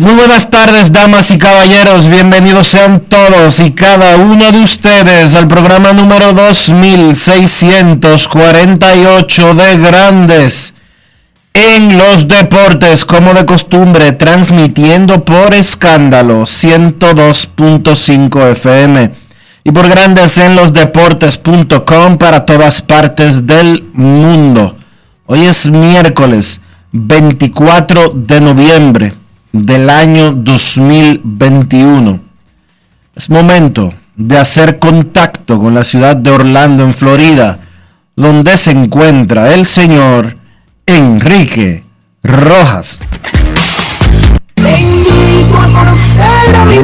Muy buenas tardes, damas y caballeros. Bienvenidos sean todos y cada uno de ustedes al programa número 2648 de Grandes en los Deportes, como de costumbre, transmitiendo por escándalo 102.5 FM y por Grandes en los Deportes.com para todas partes del mundo. Hoy es miércoles 24 de noviembre del año 2021. Es momento de hacer contacto con la ciudad de Orlando, en Florida, donde se encuentra el señor Enrique Rojas. Yo te invito a conocer a mi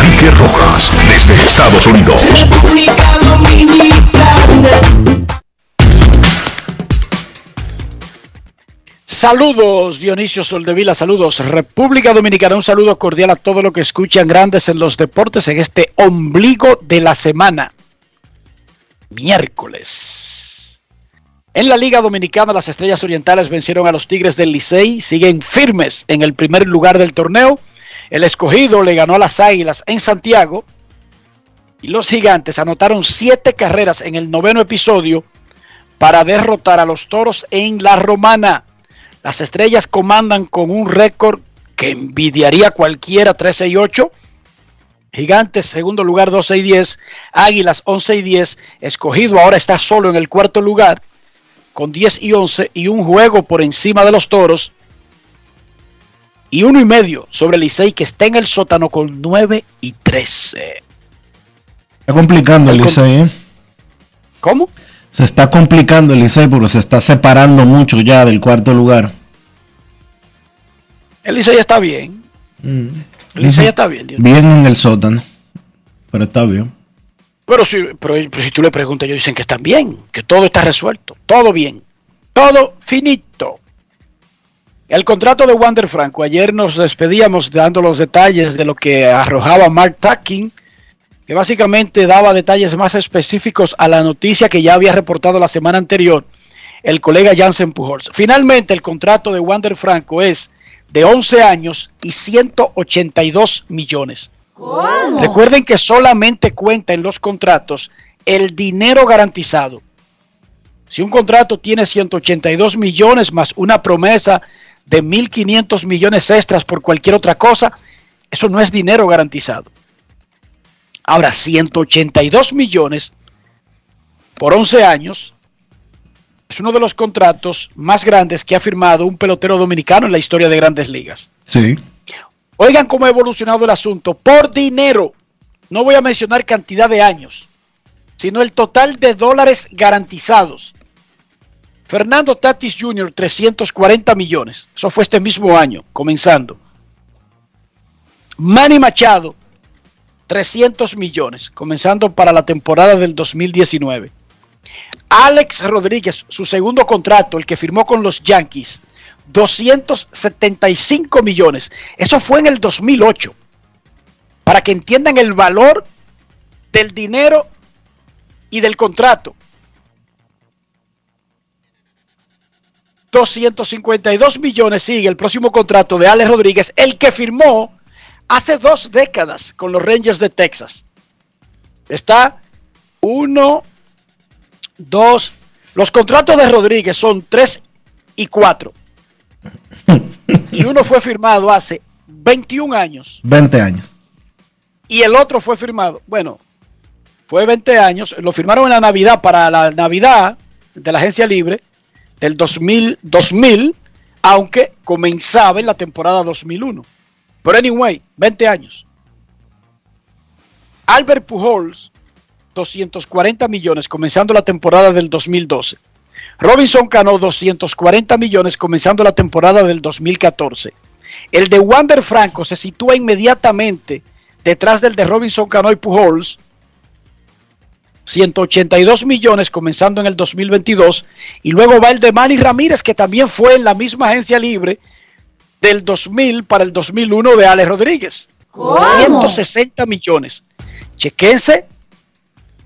Enrique Rojas, desde Estados Unidos. República Dominicana. Saludos Dionisio Soldevila, saludos República Dominicana, un saludo cordial a todos los que escuchan grandes en los deportes en este ombligo de la semana, miércoles. En la Liga Dominicana las Estrellas Orientales vencieron a los Tigres del Licey, siguen firmes en el primer lugar del torneo, el escogido le ganó a las Águilas en Santiago y los Gigantes anotaron siete carreras en el noveno episodio para derrotar a los Toros en la Romana. Las estrellas comandan con un récord que envidiaría cualquiera 13 y 8. Gigantes, segundo lugar 12 y 10. Águilas 11 y 10. Escogido ahora está solo en el cuarto lugar con 10 y 11 y un juego por encima de los toros. Y uno y medio sobre el Licey que está en el sótano con 9 y 13. Está complicando el Licey, ¿eh? ¿Cómo? Se está complicando el Licey porque se está separando mucho ya del cuarto lugar. El Licey está bien. El Licey está bien. Dios. Bien en el sótano, pero está bien. Pero si, pero, pero si tú le preguntas, ellos dicen que están bien, que todo está resuelto, todo bien, todo finito. El contrato de Wander Franco, ayer nos despedíamos dando los detalles de lo que arrojaba Mark Tucking, que básicamente daba detalles más específicos a la noticia que ya había reportado la semana anterior el colega Jansen Pujols. Finalmente, el contrato de Wander Franco es de 11 años y 182 millones. Recuerden que solamente cuenta en los contratos el dinero garantizado. Si un contrato tiene 182 millones más una promesa de 1.500 millones extras por cualquier otra cosa, eso no es dinero garantizado. Ahora, 182 millones por 11 años es uno de los contratos más grandes que ha firmado un pelotero dominicano en la historia de grandes ligas. Sí. Oigan cómo ha evolucionado el asunto. Por dinero, no voy a mencionar cantidad de años, sino el total de dólares garantizados. Fernando Tatis Jr., 340 millones. Eso fue este mismo año, comenzando. Manny Machado, 300 millones, comenzando para la temporada del 2019. Alex Rodríguez, su segundo contrato, el que firmó con los Yankees, 275 millones. Eso fue en el 2008. Para que entiendan el valor del dinero y del contrato. 252 millones sigue el próximo contrato de Alex Rodríguez, el que firmó hace dos décadas con los Rangers de Texas. Está uno, dos. Los contratos de Rodríguez son tres y cuatro. Y uno fue firmado hace 21 años. 20 años. Y el otro fue firmado, bueno, fue 20 años, lo firmaron en la Navidad, para la Navidad de la agencia libre del 2000, 2000 aunque comenzaba en la temporada 2001. Pero anyway, 20 años. Albert Pujols, 240 millones, comenzando la temporada del 2012. Robinson Cano, 240 millones, comenzando la temporada del 2014. El de Wander Franco se sitúa inmediatamente detrás del de Robinson Cano y Pujols, 182 millones comenzando en el 2022. Y luego va el de Manny Ramírez, que también fue en la misma agencia libre del 2000 para el 2001 de Alex Rodríguez. 160 millones. Chequense.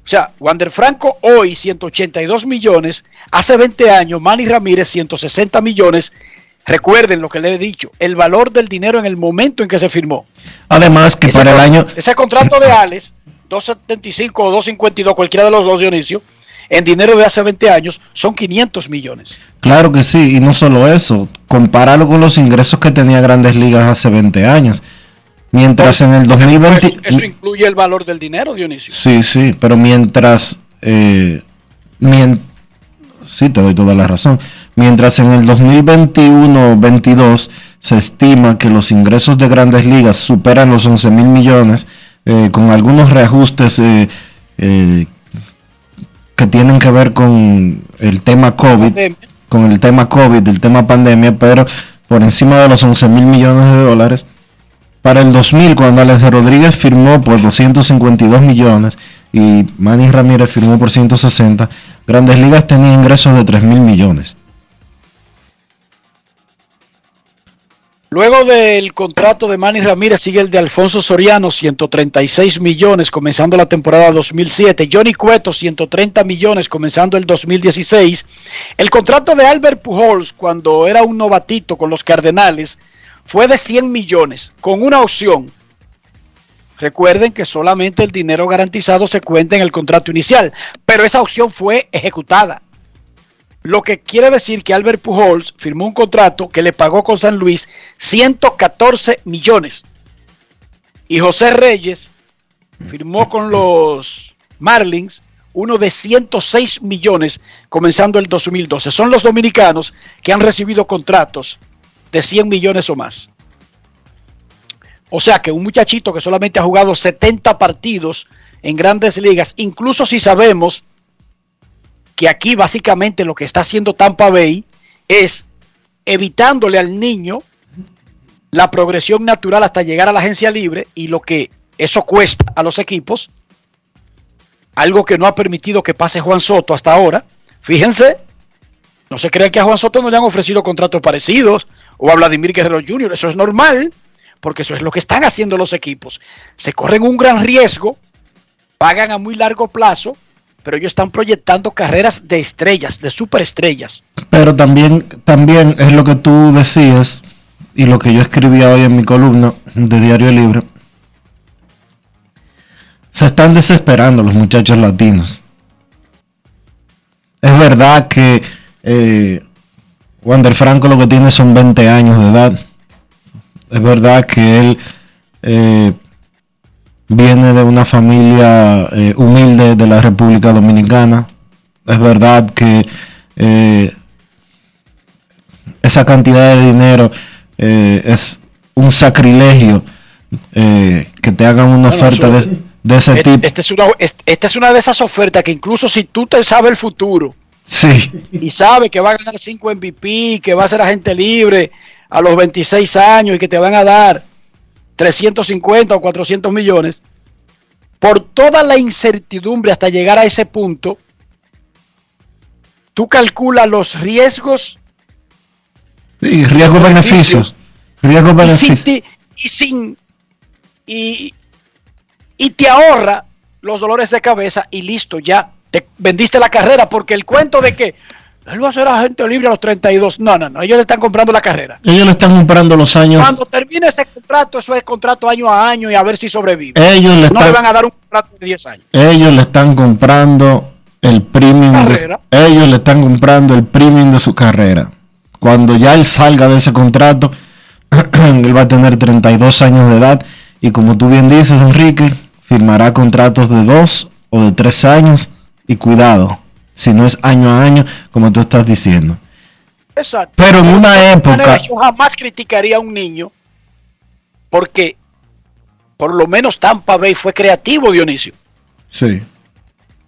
O sea, Wander Franco hoy 182 millones. Hace 20 años Manny Ramírez 160 millones. Recuerden lo que le he dicho, el valor del dinero en el momento en que se firmó. Además que Ese para el año... Ese contrato de Alex, 275 o 252, cualquiera de los dos, Dionisio, en dinero de hace 20 años, son 500 millones. Claro que sí, y no solo eso, compáralo con los ingresos que tenía Grandes Ligas hace 20 años. Mientras en el 2020... Eso, eso incluye el valor del dinero, Dionisio. Sí, sí, pero mientras... eh, mien- sí, te doy toda la razón. Mientras en el 2021-22 se estima que los ingresos de grandes ligas superan los 11 mil millones, eh, con algunos reajustes eh, eh, que tienen que ver con el tema COVID, Pandemia. con el tema COVID, el tema pandemia, pero por encima de los 11 mil millones de dólares. Para el 2000, cuando Alex Rodríguez firmó por 252 millones y Manny Ramírez firmó por 160, Grandes Ligas tenía ingresos de 3 mil millones. Luego del contrato de Manny Ramírez sigue el de Alfonso Soriano, 136 millones, comenzando la temporada 2007. Johnny Cueto, 130 millones, comenzando el 2016. El contrato de Albert Pujols, cuando era un novatito con los Cardenales, fue de 100 millones, con una opción. Recuerden que solamente el dinero garantizado se cuenta en el contrato inicial, pero esa opción fue ejecutada. Lo que quiere decir que Albert Pujols firmó un contrato que le pagó con San Luis 114 millones. Y José Reyes firmó con los Marlins uno de 106 millones comenzando el 2012. Son los dominicanos que han recibido contratos de 100 millones o más. O sea que un muchachito que solamente ha jugado 70 partidos en grandes ligas, incluso si sabemos que aquí básicamente lo que está haciendo Tampa Bay es evitándole al niño la progresión natural hasta llegar a la agencia libre y lo que eso cuesta a los equipos, algo que no ha permitido que pase Juan Soto hasta ahora. Fíjense, no se crean que a Juan Soto no le han ofrecido contratos parecidos o a Vladimir Guerrero Jr., eso es normal, porque eso es lo que están haciendo los equipos. Se corren un gran riesgo, pagan a muy largo plazo, pero ellos están proyectando carreras de estrellas, de superestrellas. Pero también, también es lo que tú decías y lo que yo escribía hoy en mi columna de Diario Libre. Se están desesperando los muchachos latinos. Es verdad que eh, Wander Franco lo que tiene son 20 años de edad. Es verdad que él eh, viene de una familia eh, humilde de la República Dominicana. Es verdad que eh, esa cantidad de dinero eh, es un sacrilegio eh, que te hagan una Bueno, oferta de, de ese Este- tipo. Esta es, una, est- esta es una de esas ofertas que incluso si tú te sabes el futuro Sí, y sabes que va a ganar 5 MVP, que va a ser agente libre a los 26 años y que te van a dar 350 o 400 millones, por toda la incertidumbre hasta llegar a ese punto, tú calculas los riesgos Sí, riesgo-beneficio. y sin, Riesgo-beneficio. ti- y sin y, y te ahorra los dolores de cabeza y listo, ya te vendiste la carrera porque el cuento de que él va a ser agente libre a los 32, no, no, no, ellos le están comprando la carrera. Ellos le están comprando los años. Cuando termine ese contrato, eso es contrato año a año y a ver si sobrevive. Ellos le No le están, van a dar un contrato de 10 años. ellos le están comprando el premium. De, Carrera. ellos le están comprando el premium de su carrera. Cuando ya él salga de ese contrato, él va a tener 32 años de edad y como tú bien dices, Enrique, firmará contratos de 2 o de 3 años y cuidado, si no es año a año, como tú estás diciendo. Exacto. Pero en una época- Yo jamás criticaría a un niño porque por lo menos Tampa Bay fue creativo, Dionisio. Sí.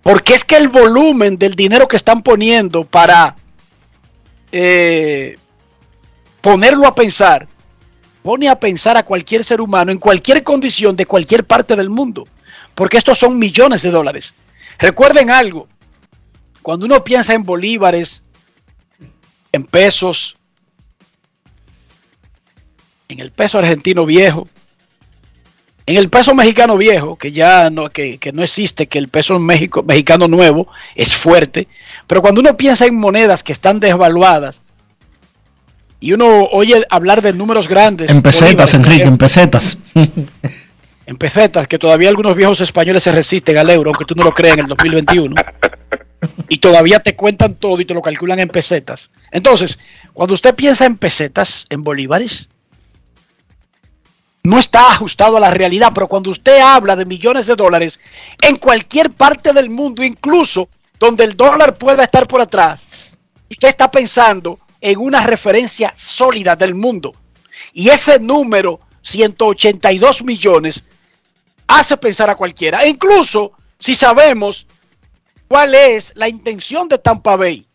Porque es que el volumen del dinero que están poniendo para eh, ponerlo a pensar, pone a pensar a cualquier ser humano en cualquier condición de cualquier parte del mundo. Porque estos son millones de dólares. Recuerden algo, cuando uno piensa en bolívares, en pesos, en el peso argentino viejo, en el peso mexicano viejo, que ya no, que, que no existe, que el peso México, mexicano nuevo es fuerte, pero cuando uno piensa en monedas que están desvaluadas y uno oye hablar de números grandes, En pesetas, Enrique, en pesetas. en pesetas, que todavía algunos viejos españoles se resisten al euro, aunque tú no lo creas en el 2021, y todavía te cuentan todo y te lo calculan en pesetas. Entonces, cuando usted piensa en pesetas, en bolívares, no está ajustado a la realidad, pero cuando usted habla de millones de dólares en cualquier parte del mundo, incluso donde el dólar pueda estar por atrás, usted está pensando en una referencia sólida del mundo. Y ese número, 182 millones, hace pensar a cualquiera. E incluso si sabemos cuál es la intención de Tampa Bay.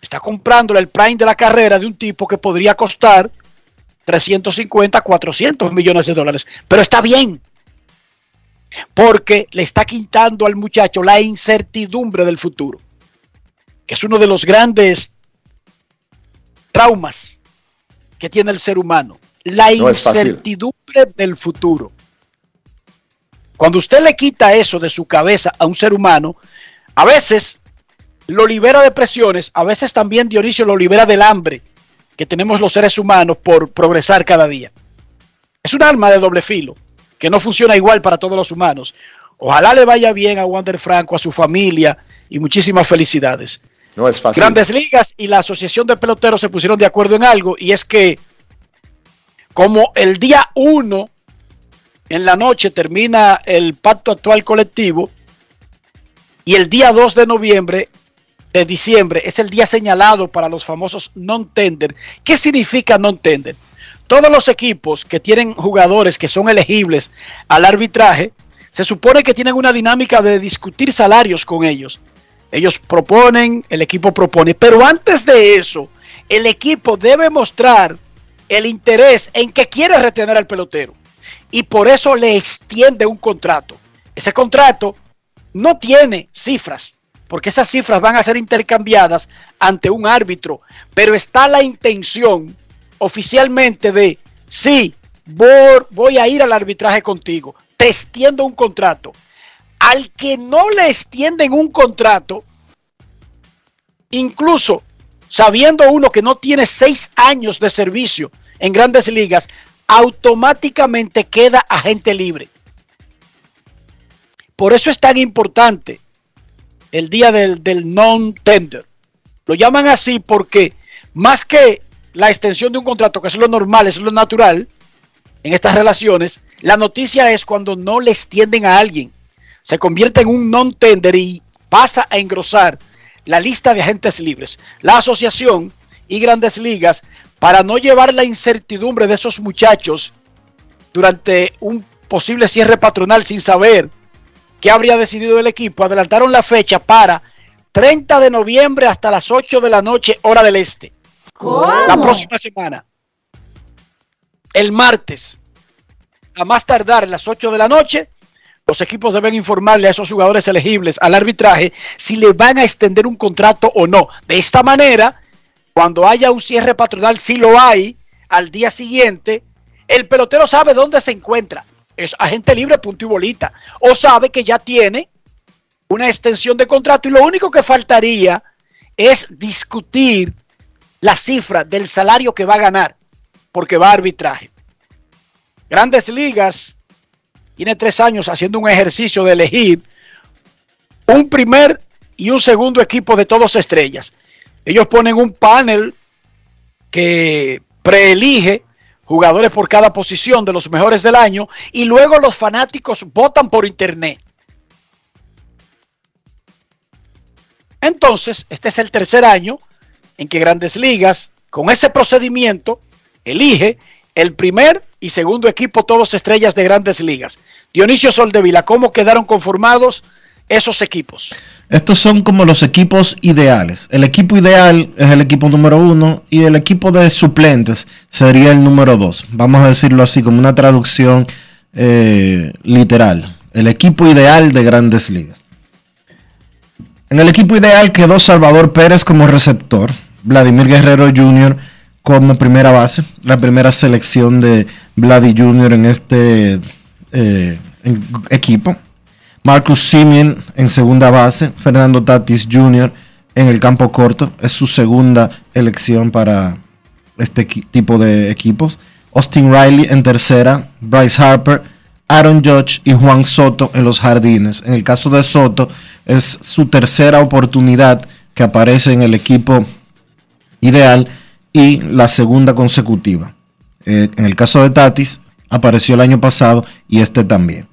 Está comprándole el prime de la carrera de un tipo que podría costar 350, 400 millones de dólares. Pero está bien. Porque le está quitando al muchacho la incertidumbre del futuro. Que es uno de los grandes traumas que tiene el ser humano. La No incertidumbre del futuro. Cuando usted le quita eso de su cabeza a un ser humano, a veces lo libera de presiones, a veces también Dionisio lo libera del hambre que tenemos los seres humanos por progresar cada día. Es un arma de doble filo, que no funciona igual para todos los humanos. Ojalá le vaya bien a Wander Franco, a su familia y muchísimas felicidades. No es fácil. Grandes Ligas y la Asociación de Peloteros se pusieron de acuerdo en algo y es que como el día 1 en la noche termina el pacto actual colectivo y el día 2 de noviembre de diciembre es el día señalado para los famosos non-tender. ¿Qué significa non-tender? Todos los equipos que tienen jugadores que son elegibles al arbitraje, se supone que tienen una dinámica de discutir salarios con ellos. Ellos proponen, el equipo propone, pero antes de eso, el equipo debe mostrar el interés en que quiere retener al pelotero y por eso le extiende un contrato. Ese contrato no tiene cifras, porque esas cifras van a ser intercambiadas ante un árbitro, pero está la intención oficialmente de, sí, voy, a ir al arbitraje contigo, te extiendo un contrato. Al que no le extienden un contrato, incluso sabiendo uno que no tiene seis años de servicio en grandes ligas, automáticamente queda agente libre. Por eso es tan importante el día del, non-tender. Lo llaman así porque más que la extensión de un contrato, que es lo normal, es lo natural en estas relaciones, la noticia es cuando no le extienden a alguien. Se convierte en un non-tender y pasa a engrosar la lista de agentes libres. La asociación y grandes ligas, para no llevar la incertidumbre de esos muchachos durante un posible cierre patronal sin saber qué habría decidido el equipo, adelantaron la fecha para 30 de noviembre hasta las 8 de la noche, hora del este. La próxima semana. El martes, a más tardar las 8 de la noche, los equipos deben informarle a esos jugadores elegibles al arbitraje si le van a extender un contrato o no. De esta manera, cuando haya un cierre patronal, si lo hay, al día siguiente, el pelotero sabe dónde se encuentra. Es agente libre, punto y bolita. O sabe que ya tiene una extensión de contrato y lo único que faltaría es discutir la cifra del salario que va a ganar, porque va a arbitraje. Grandes Ligas tiene tres años haciendo un ejercicio de elegir un primer y un segundo equipo de todos estrellas. Ellos ponen un panel que preelige jugadores por cada posición de los mejores del año y luego los fanáticos votan por internet. Entonces, este es el tercer año en que Grandes Ligas, con ese procedimiento, elige el primer y segundo equipo, todos estrellas de Grandes Ligas. Dionisio Soldevila, ¿cómo quedaron conformados esos equipos? Estos son como los equipos ideales. El equipo ideal es el equipo número uno y el equipo de suplentes sería el número dos. Vamos a decirlo así, como una traducción eh, literal. El equipo ideal de grandes ligas. En el equipo ideal quedó Salvador Pérez como receptor, Vladimir Guerrero Jr. como primera base, la primera selección de Vladimir Jr. en este eh, equipo. Marcus Simeon en segunda base, Fernando Tatis Jr. en el campo corto, es su segunda elección para este tipo de equipos. Austin Riley en tercera, Bryce Harper, Aaron Judge y Juan Soto en los jardines. En el caso de Soto, es su tercera oportunidad que aparece en el equipo ideal y la segunda consecutiva. Eh, en el caso de Tatis, apareció el año pasado y este también.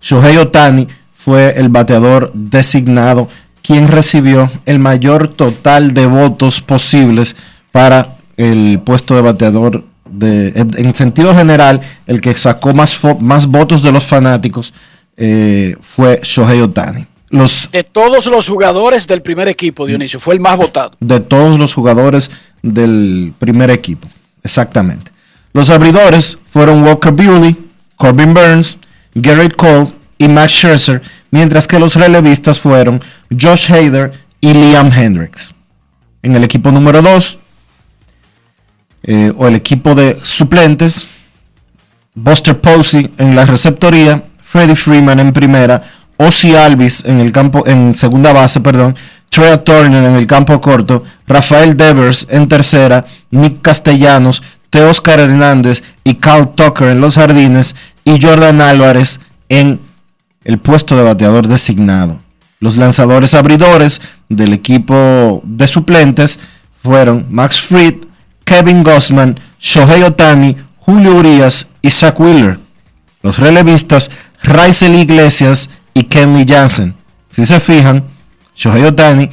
Shohei Otani fue el bateador designado quien recibió el mayor total de votos posibles para el puesto de bateador de, en sentido general, el que sacó más, más votos de los fanáticos eh, fue Shohei Otani. Los, de todos los jugadores del primer equipo, Dionisio, fue el más votado. De todos los jugadores del primer equipo, exactamente. Los abridores fueron Walker Buehler, Corbin Burns, Garrett Cole y Max Scherzer, mientras que los relevistas fueron Josh Hader y Liam Hendricks. En el equipo número 2, eh, o el equipo de suplentes, Buster Posey en la receptoría, Freddie Freeman en primera, Ozzy Alvis en el campo, en segunda base, perdón, Trey Turner en el campo corto, Rafael Devers en tercera, Nick Castellanos, Teoscar Hernández y Carl Tucker en los jardines y Jordan Álvarez en el puesto de bateador designado. Los lanzadores abridores del equipo de suplentes fueron Max Fried, Kevin Gossman, Shohei Otani, Julio Urias y Zach Wheeler. Los relevistas Raisel Iglesias y Kenley Jansen. Si se fijan, Shohei Otani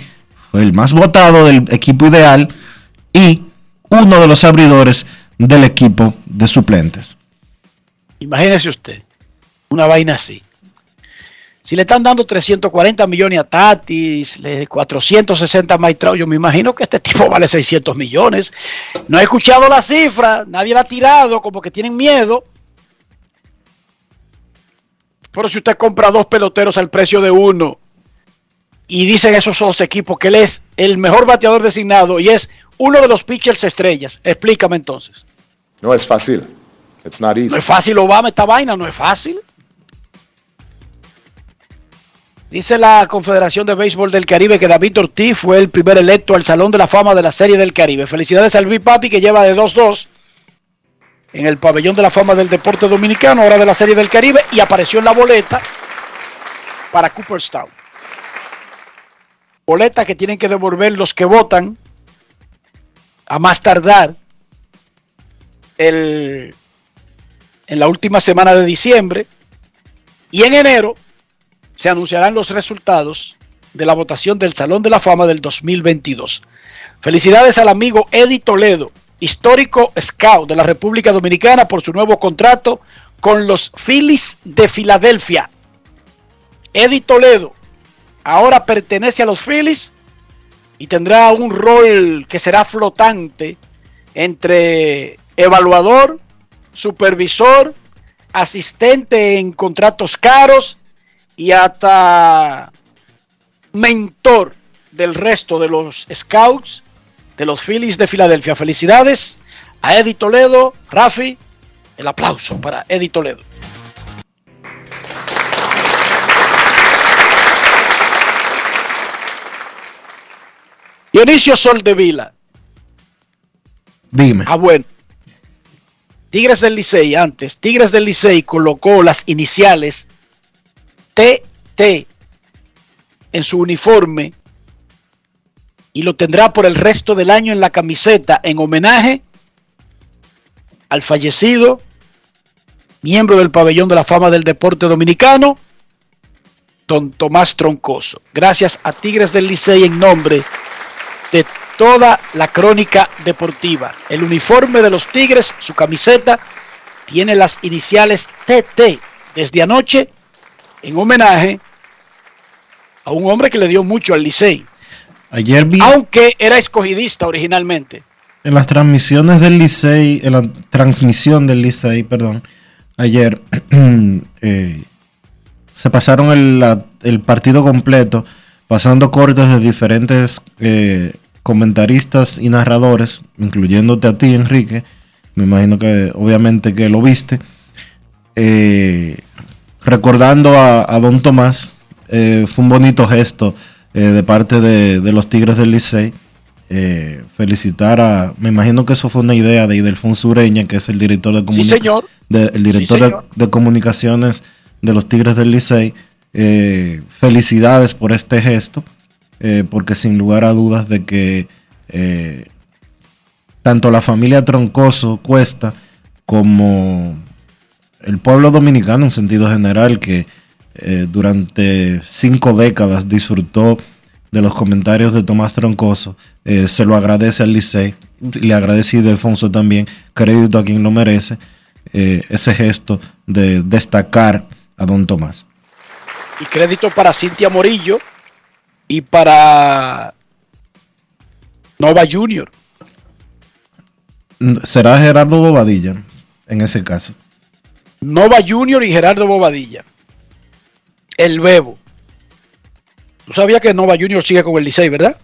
fue el más votado del equipo ideal y uno de los abridores del equipo de suplentes. Imagínese usted, una vaina así. Si le están dando 340 millones a Tatis, 460 a Mike yo me imagino que este tipo vale 600 millones. No he escuchado la cifra, nadie la ha tirado, como que tienen miedo. Pero si usted compra dos peloteros al precio de uno y dicen esos dos equipos que él es el mejor bateador designado y es uno de los pitchers estrellas, explícame entonces. No es fácil. No es fácil, Obama, esta vaina, no es fácil. Dice la Confederación de Béisbol del Caribe que David Ortiz fue el primer electo al Salón de la Fama de la Serie del Caribe. Felicidades al Luis Papi que lleva de 2-2 en el pabellón de la fama del deporte dominicano, ahora de la Serie del Caribe, y apareció en la boleta para Cooperstown. Boleta que tienen que devolver los que votan a más tardar el, en la última semana de diciembre. Y en enero se anunciarán los resultados de la votación del Salón de la Fama del 2022. Felicidades al amigo Eddie Toledo, histórico scout de la República Dominicana por su nuevo contrato con los Phillies de Filadelfia. Eddie Toledo ahora pertenece a los Phillies y tendrá un rol que será flotante entre evaluador, supervisor, asistente en contratos caros y hasta mentor del resto de los scouts de los Phillies de Filadelfia. Felicidades a Eddie Toledo, Rafi, el aplauso para Eddie Toledo. Dionisio Soldevila. Dime. Ah, bueno. Tigres del Licey, antes, Tigres del Licey colocó las iniciales TT en su uniforme y lo tendrá por el resto del año en la camiseta en homenaje al fallecido miembro del pabellón de la fama del deporte dominicano, don Tomás Troncoso. Gracias a Tigres del Licey en nombre de toda la crónica deportiva. El uniforme de los Tigres, su camiseta, tiene las iniciales TT desde anoche en homenaje a un hombre que le dio mucho al Licey. Ayer vi Aunque era escogidista originalmente. en las transmisiones del Licey, en la transmisión del Licey, perdón, ayer eh, se pasaron el, la- el partido completo, pasando cortes de diferentes eh, comentaristas y narradores, incluyéndote a ti, Enrique. Me imagino que obviamente que lo viste. Eh, recordando a, a Don Tomás, eh, fue un bonito gesto eh, de parte de, de los Tigres del Licey. Eh, felicitar a, me imagino que eso fue una idea de Idelfonso Ureña, que es el director de, Sí, señor. de- el director Sí, de- señor. de, comunicaciones de los Tigres del Licey. Felicidades por este gesto, porque sin lugar a dudas de que tanto la familia Troncoso Cuesta como el pueblo dominicano en sentido general que eh, durante cinco décadas disfrutó de los comentarios de Tomás Troncoso, eh, se lo agradece al Licey, le agradece a Ildefonso también, crédito a quien lo merece, eh, ese gesto de destacar a don Tomás. Y crédito para Cintia Morillo y para Nova Junior. Será Gerardo Bobadilla en ese caso. Nova Junior y Gerardo Bobadilla. El Bebo. Tú sabías que Nova Junior sigue con el Licey, ¿verdad?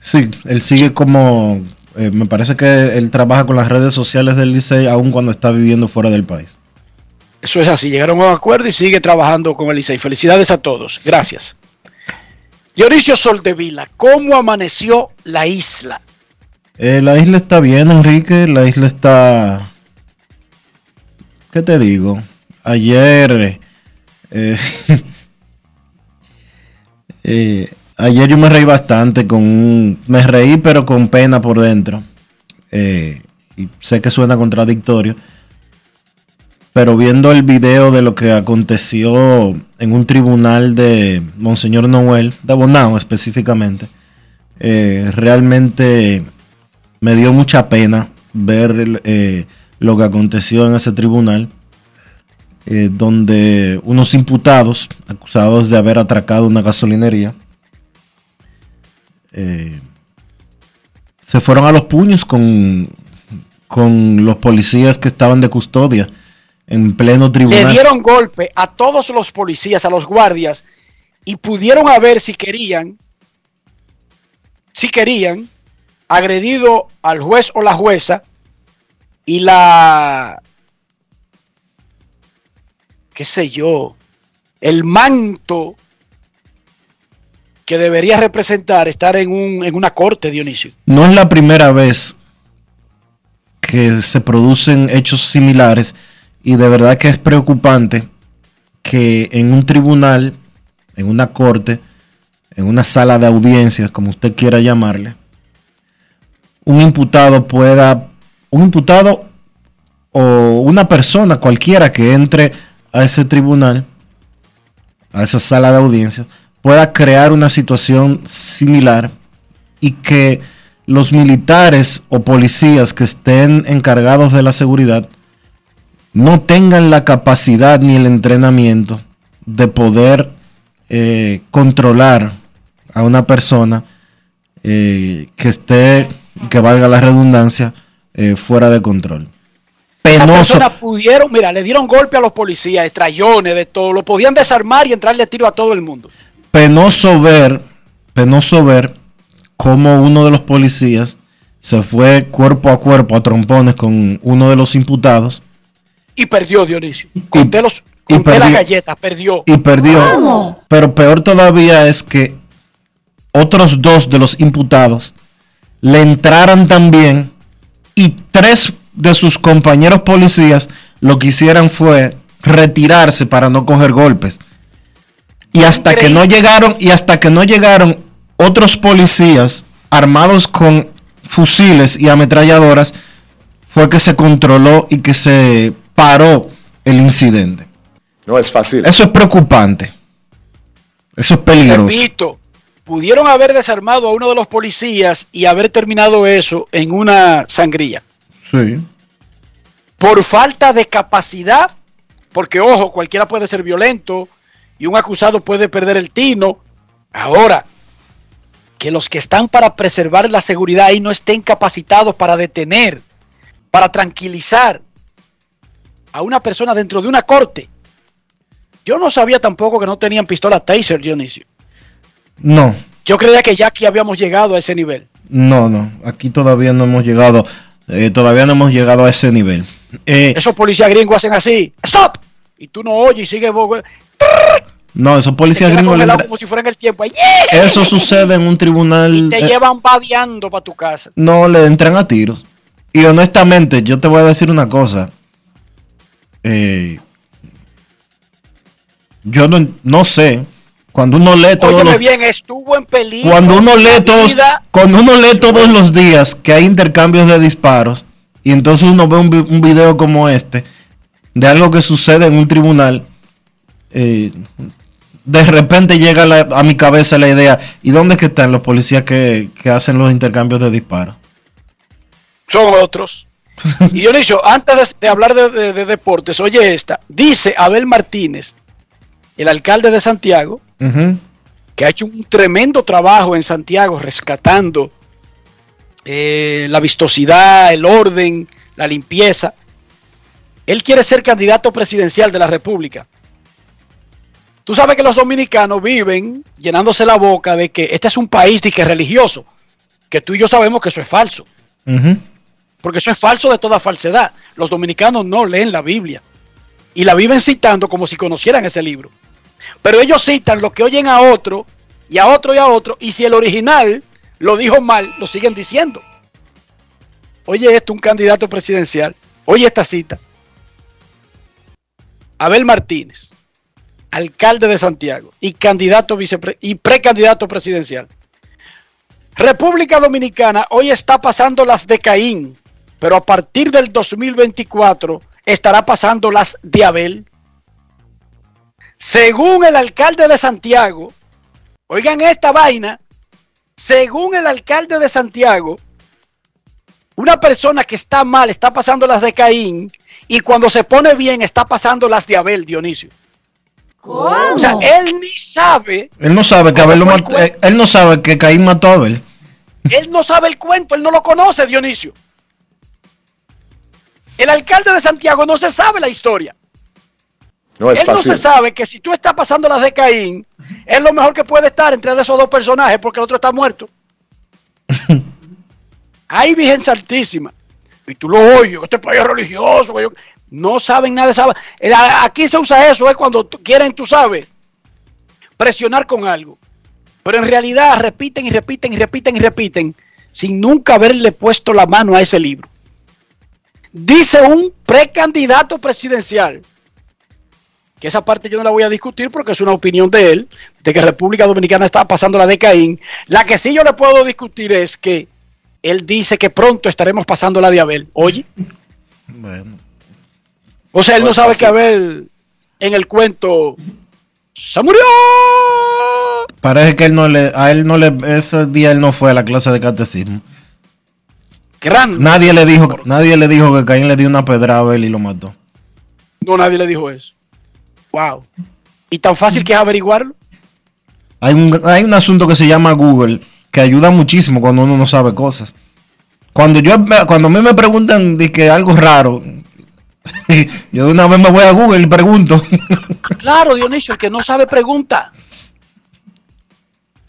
Sí, él sigue como, eh, me parece que él trabaja con las redes sociales del Licey aun cuando está viviendo fuera del país. Eso es así. Llegaron a un acuerdo y sigue trabajando con el Licey. Felicidades a todos. Gracias. Dionisio Soldevila, ¿cómo amaneció la isla? Eh, la isla está bien, Enrique. La isla está. ¿Qué te digo? Ayer. eh, eh, ayer yo me reí bastante con un- Me reí, pero con pena por dentro. Eh, y sé que suena contradictorio. Pero viendo el video de lo que aconteció en un tribunal de Monseñor Noel, de Bonao específicamente, realmente me dio mucha pena ver eh, lo que aconteció en ese tribunal, eh, donde unos imputados acusados de haber atracado una gasolinería eh, se fueron a los puños con, con los policías que estaban de custodia en pleno Le tribunal. dieron golpe a todos los policías, a los guardias, y pudieron haber, si querían, si querían, agredido al juez o la jueza y la, qué sé yo, el manto que debería representar estar en, un, en una corte, Dionisio. No es la primera vez que se producen hechos similares y de verdad que es preocupante que en un tribunal, en una corte, en una sala de audiencias, como usted quiera llamarle, un imputado pueda, un imputado o una persona cualquiera que entre a ese tribunal, a esa sala de audiencias, pueda crear una situación similar y que los militares o policías que estén encargados de la seguridad no tengan la capacidad ni el entrenamiento de poder eh, controlar a una persona eh, que esté, que valga la redundancia, eh, fuera de control. Penoso, pudieron, mira, le dieron golpe a los policías, estrellones, de todo, lo podían desarmar y entrarle tiro a todo el mundo. penoso ver, penoso ver cómo uno de los policías se fue cuerpo a cuerpo a trompones con uno de los imputados Y perdió Dionisio. Conté, los, y conté las perdió. galletas, perdió. y perdió. Pero peor todavía es que otros dos de los imputados le entraran también y tres de sus compañeros policías lo que hicieran fue retirarse para no coger golpes. Y hasta que no llegaron y hasta que no llegaron otros policías armados con fusiles y ametralladoras fue que se controló y que se paró el incidente. No es fácil. Eso es preocupante. Eso es peligroso. Repito, pudieron haber desarmado a uno de los policías y haber terminado eso en una sangría. Sí. Por falta de capacidad, porque ojo, cualquiera puede ser violento y un acusado puede perder el tino. Ahora, que los que están para preservar la seguridad ahí no estén capacitados para detener, para tranquilizar a una persona dentro de una corte. Yo no sabía tampoco que no tenían pistola taser, Dionisio. No, Yo creía que ya aquí habíamos llegado a ese nivel. no, no. Aquí todavía no hemos llegado. eh, todavía no hemos llegado a ese nivel. Eh, Esos policías gringos hacen así, ¡stop! Y tú no oyes y sigues no, esos policías gringos le como si fuera en el tiempo. ¡Yeah! Eso sucede en un tribunal. Y te eh, llevan babeando para tu casa. no le entran a tiros. Y honestamente, yo te voy a decir una cosa. Yo no, no sé. Cuando uno lee todos Óyeme los, bien, estuvo en peligro. cuando uno lee todos, vida. cuando uno lee todos los días que hay intercambios de disparos y entonces uno ve un, vi- un video como este de algo que sucede en un tribunal, eh, de repente llega la- a mi cabeza la idea, ¿y dónde es que están los policías que, que hacen los intercambios de disparos? son otros. Y Dionisio, antes de, de hablar de, de- de deportes, oye esta. Dice Abel Martínez, el alcalde de Santiago, que ha hecho un tremendo trabajo en Santiago rescatando eh, la vistosidad, el orden, la limpieza. Él quiere ser candidato presidencial de la República. Tú sabes que los dominicanos viven llenándose la boca de que este es un país de que religioso, que tú y yo sabemos que eso es falso, porque eso es falso de toda falsedad. Los dominicanos no leen la Biblia y la viven citando como si conocieran ese libro. Pero ellos citan lo que oyen a otro y a otro y a otro, y si el original lo dijo mal, lo siguen diciendo. Oye esto, un candidato presidencial. Oye esta cita. Abel Martínez, alcalde de Santiago y candidato vicepre- y precandidato presidencial. República Dominicana hoy está pasando las de Caín, pero a partir del 2024 estará pasando las de Abel. Según el alcalde de Santiago, oigan esta vaina, según el alcalde de Santiago, una persona que está mal está pasando las de Caín y cuando se pone bien está pasando las de Abel, Dionisio. O sea, él ni sabe, Él no sabe que ¿Cómo Abel lo mató- eh, él no sabe que Caín mató a Abel. él no sabe el cuento, él no lo conoce, Dionisio. El alcalde de Santiago no se sabe la historia. No es él no fácil. se sabe que si tú estás pasando las de Caín, es lo mejor que puede estar entre esos dos personajes porque el otro está muerto. Ay, Virgen Santísima. Y tú lo oyes, este país es religioso. yo- No saben nada de esa. el- Aquí se usa eso, es cuando quieren, tú sabes, presionar con algo. Pero en realidad repiten y repiten y repiten y repiten sin nunca haberle puesto la mano a ese libro. Dice un precandidato presidencial que esa parte yo no la voy a discutir porque es una opinión de él, de que República Dominicana está pasando la de Caín. La que sí yo le puedo discutir es que él dice que pronto estaremos pasando la de Abel. Oye, Bueno. o sea, él No no es sabe fácil. que Abel en el cuento se murió. Parece que él no le, a él no le, ese día él no fue a la clase de catecismo. Nadie le dijo, nadie le dijo que Caín le dio una pedra a Abel y lo mató. No, nadie le dijo eso. Wow. Y tan fácil que es averiguarlo. Hay un, hay un asunto que se llama Google que ayuda muchísimo cuando uno no sabe cosas. Cuando yo cuando a mí me preguntan de que algo raro, yo de una vez me voy a Google y pregunto. Claro, Dionisio, el que no sabe pregunta.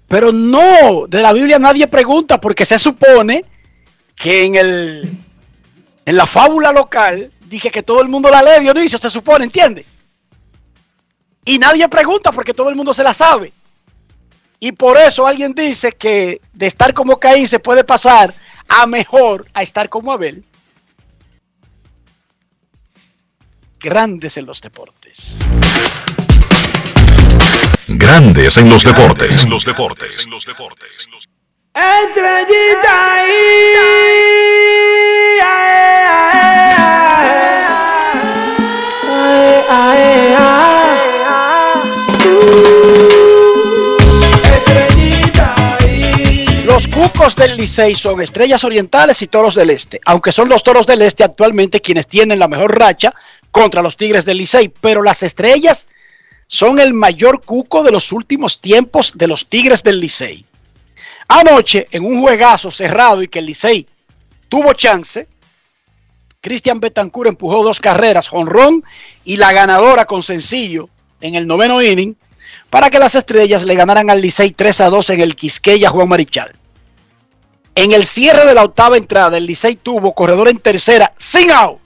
Pero no, de la Biblia nadie pregunta porque se supone que en el en la fábula local dije que todo el mundo la lee, Dionisio, se supone, ¿entiende? Y nadie pregunta porque todo el mundo se la sabe. Y por eso alguien dice que de estar como Caín se puede pasar a mejor a estar como Abel. Grandes en los deportes. Grandes en los deportes. En los deportes. En los deportes. Estrellita ahí. Los cucos del Licey son Estrellas Orientales y Toros del Este, aunque son los Toros del Este actualmente quienes tienen la mejor racha contra los Tigres del Licey, pero las Estrellas son el mayor cuco de los últimos tiempos de los Tigres del Licey. Anoche, en un juegazo cerrado y que el Licey tuvo chance, Cristian Betancourt empujó dos carreras, jonrón y la ganadora con sencillo en el noveno inning para que las estrellas le ganaran al Licey 3 a 2 en el Quisqueya Juan Marichal. En el cierre de la octava entrada, el Licey tuvo corredor en tercera, sin out,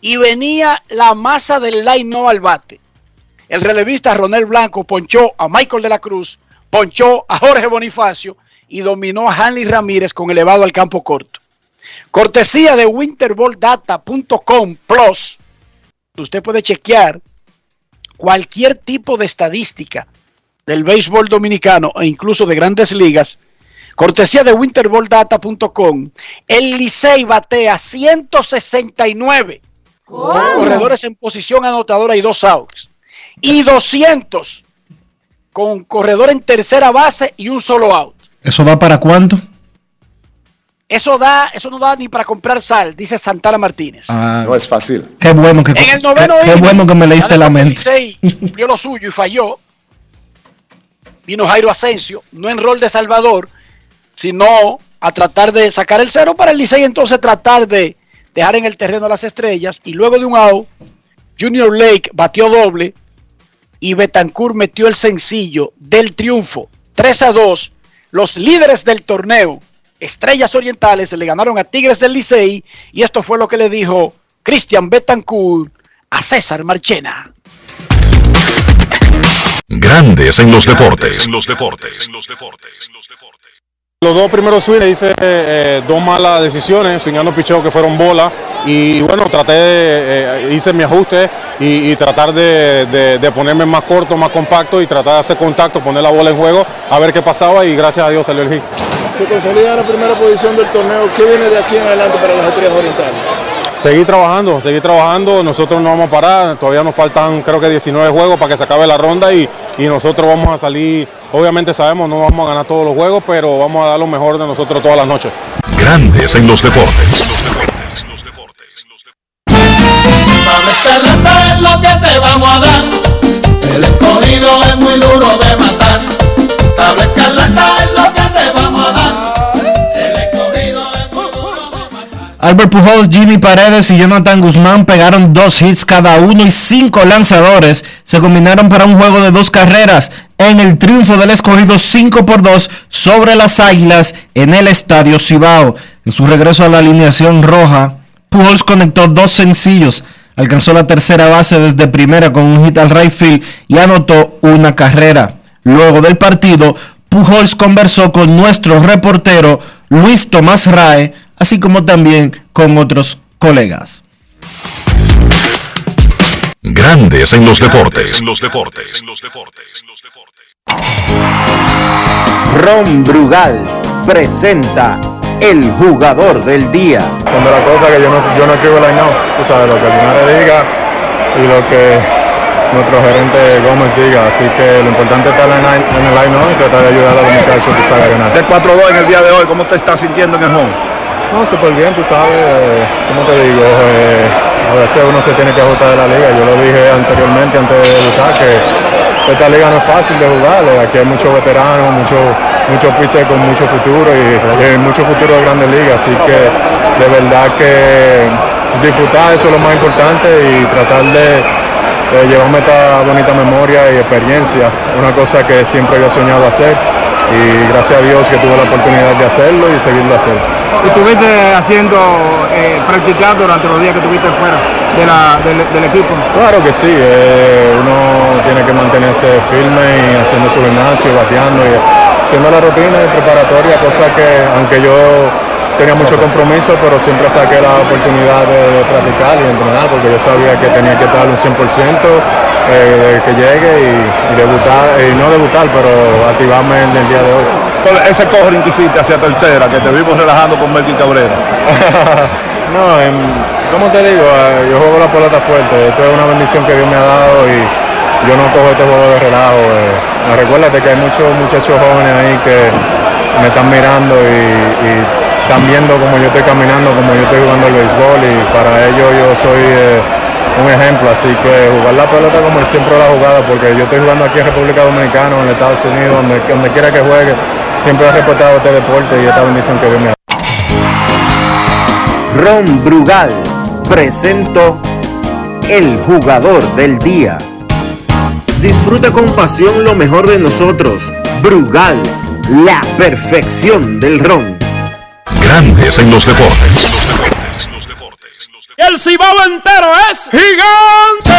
y venía la masa del line no al bate. El relevista Ronel Blanco ponchó a Michael de la Cruz, ponchó a Jorge Bonifacio y dominó a Hanley Ramírez con elevado al campo corto. Cortesía de winterballdata.com plus, usted puede chequear cualquier tipo de estadística del béisbol dominicano e incluso de grandes ligas. Cortesía de winterballdata.com. El Licey batea 169 corredores en posición anotadora y dos outs. Y 200 con corredor en tercera base y un solo out. ¿Eso da para cuánto? Eso da, eso no da ni para comprar sal, dice Santana Martínez. Ah, No es fácil. qué bueno que, En el noveno qué, qué inning, bueno que me leíste la mente. el Licey cumplió lo suyo y falló. Vino Jairo Asensio, no en rol de Salvador, sino a tratar de sacar el cero para el Licey, entonces tratar de dejar en el terreno a las estrellas. Y luego de un out, Junior Lake batió doble y Betancourt metió el sencillo del triunfo. 3 a 2. Los líderes del torneo, Estrellas Orientales, le ganaron a Tigres del Licey. Y esto fue lo que le dijo Cristian Betancourt a César Marchena. Grandes en los deportes. En los deportes. En los deportes. Los dos primeros swings hice eh, dos malas decisiones, swingando picheo que fueron bolas y bueno, traté, eh, hice mi ajuste y, tratar de ponerme más corto, más compacto y tratar de hacer contacto, poner la bola en juego, a ver qué pasaba y gracias a Dios salió el hit. Se consolida la primera posición del torneo. ¿Qué viene de aquí en adelante para las estrellas orientales? Seguir trabajando, seguir trabajando, nosotros no vamos a parar, todavía nos faltan creo que 19 juegos para que se acabe la ronda y, y nosotros vamos a salir, obviamente sabemos no vamos a ganar todos los juegos, pero vamos a dar lo mejor de nosotros todas las noches. Grandes en los deportes. Dame Escarlata es lo que te vamos a dar. El escogido es muy duro de matar. Tabla escarlata es lo que Albert Pujols, Jimmy Paredes y Jonathan Guzmán pegaron dos hits cada uno y cinco lanzadores se combinaron para un juego de dos carreras en el triunfo del escogido 5 por 2 sobre las Águilas en el Estadio Cibao. En su regreso a la alineación roja, Pujols conectó dos sencillos, alcanzó la tercera base desde primera con un hit al right field y anotó una carrera. Luego del partido, Pujols conversó con nuestro reportero Luis Tomás Rae, así como también con otros colegas. Grandes en los deportes. En los deportes. En los deportes. Ron Brugal presenta el jugador del día. son de las cosas que yo no, yo no escribo line out. Tú sabes, lo que el diga y lo que nuestro gerente Gómez diga. Así que lo importante es estar en el, en el line y tratar de ayudar a los muchachos tú sabes, a ganar. El 4-2 en el día de hoy, ¿cómo te estás sintiendo en el home? No, súper bien, tú sabes, eh, ¿cómo te digo? Eh, a veces uno se tiene que ajustar de la liga. Yo lo dije anteriormente, antes de debutar, que esta liga no es fácil de jugar. eh, Aquí hay muchos veteranos, muchos muchos pises con mucho futuro y, mucho futuro de grandes ligas. Así que de verdad que disfrutar eso es lo más importante y tratar de llevarme esta bonita memoria y experiencia. Una cosa que siempre había soñado hacer y gracias a Dios que tuve la oportunidad de hacerlo y seguirlo haciendo. ¿Y estuviste haciendo, eh, practicando durante los días que estuviste fuera de la, del, del equipo? Claro que sí, eh, uno tiene que mantenerse firme y haciendo su gimnasio, bateando y haciendo la rutina preparatoria, cosa que aunque yo tenía mucho compromiso, pero siempre saqué la oportunidad de, de practicar y entrenar porque yo sabía que tenía que estar un 100% eh, que llegue y, y debutar, y no debutar, pero activarme en el día de hoy. Ese covering que hiciste hacia tercera, que te vimos relajando con Melvin Cabrera. no, en, como te digo, eh, yo juego la pelota fuerte, esto es una bendición que Dios me ha dado y yo no cojo este juego de relajo. Eh. Recuérdate que hay muchos muchachos jóvenes ahí que me están mirando y, y están viendo como yo estoy caminando, como yo estoy jugando el béisbol y para ellos yo soy eh, un ejemplo, así que jugar la pelota como siempre la he jugado, porque yo estoy jugando aquí en República Dominicana, en Estados Unidos, donde, donde quiera que juegue, siempre he respetado este deporte y esta bendición que Dios me ha Ron Brugal presento el jugador del día. Disfruta con pasión lo mejor de nosotros. Brugal, la perfección del ron. Grandes en los deportes. El cibao entero es gigante.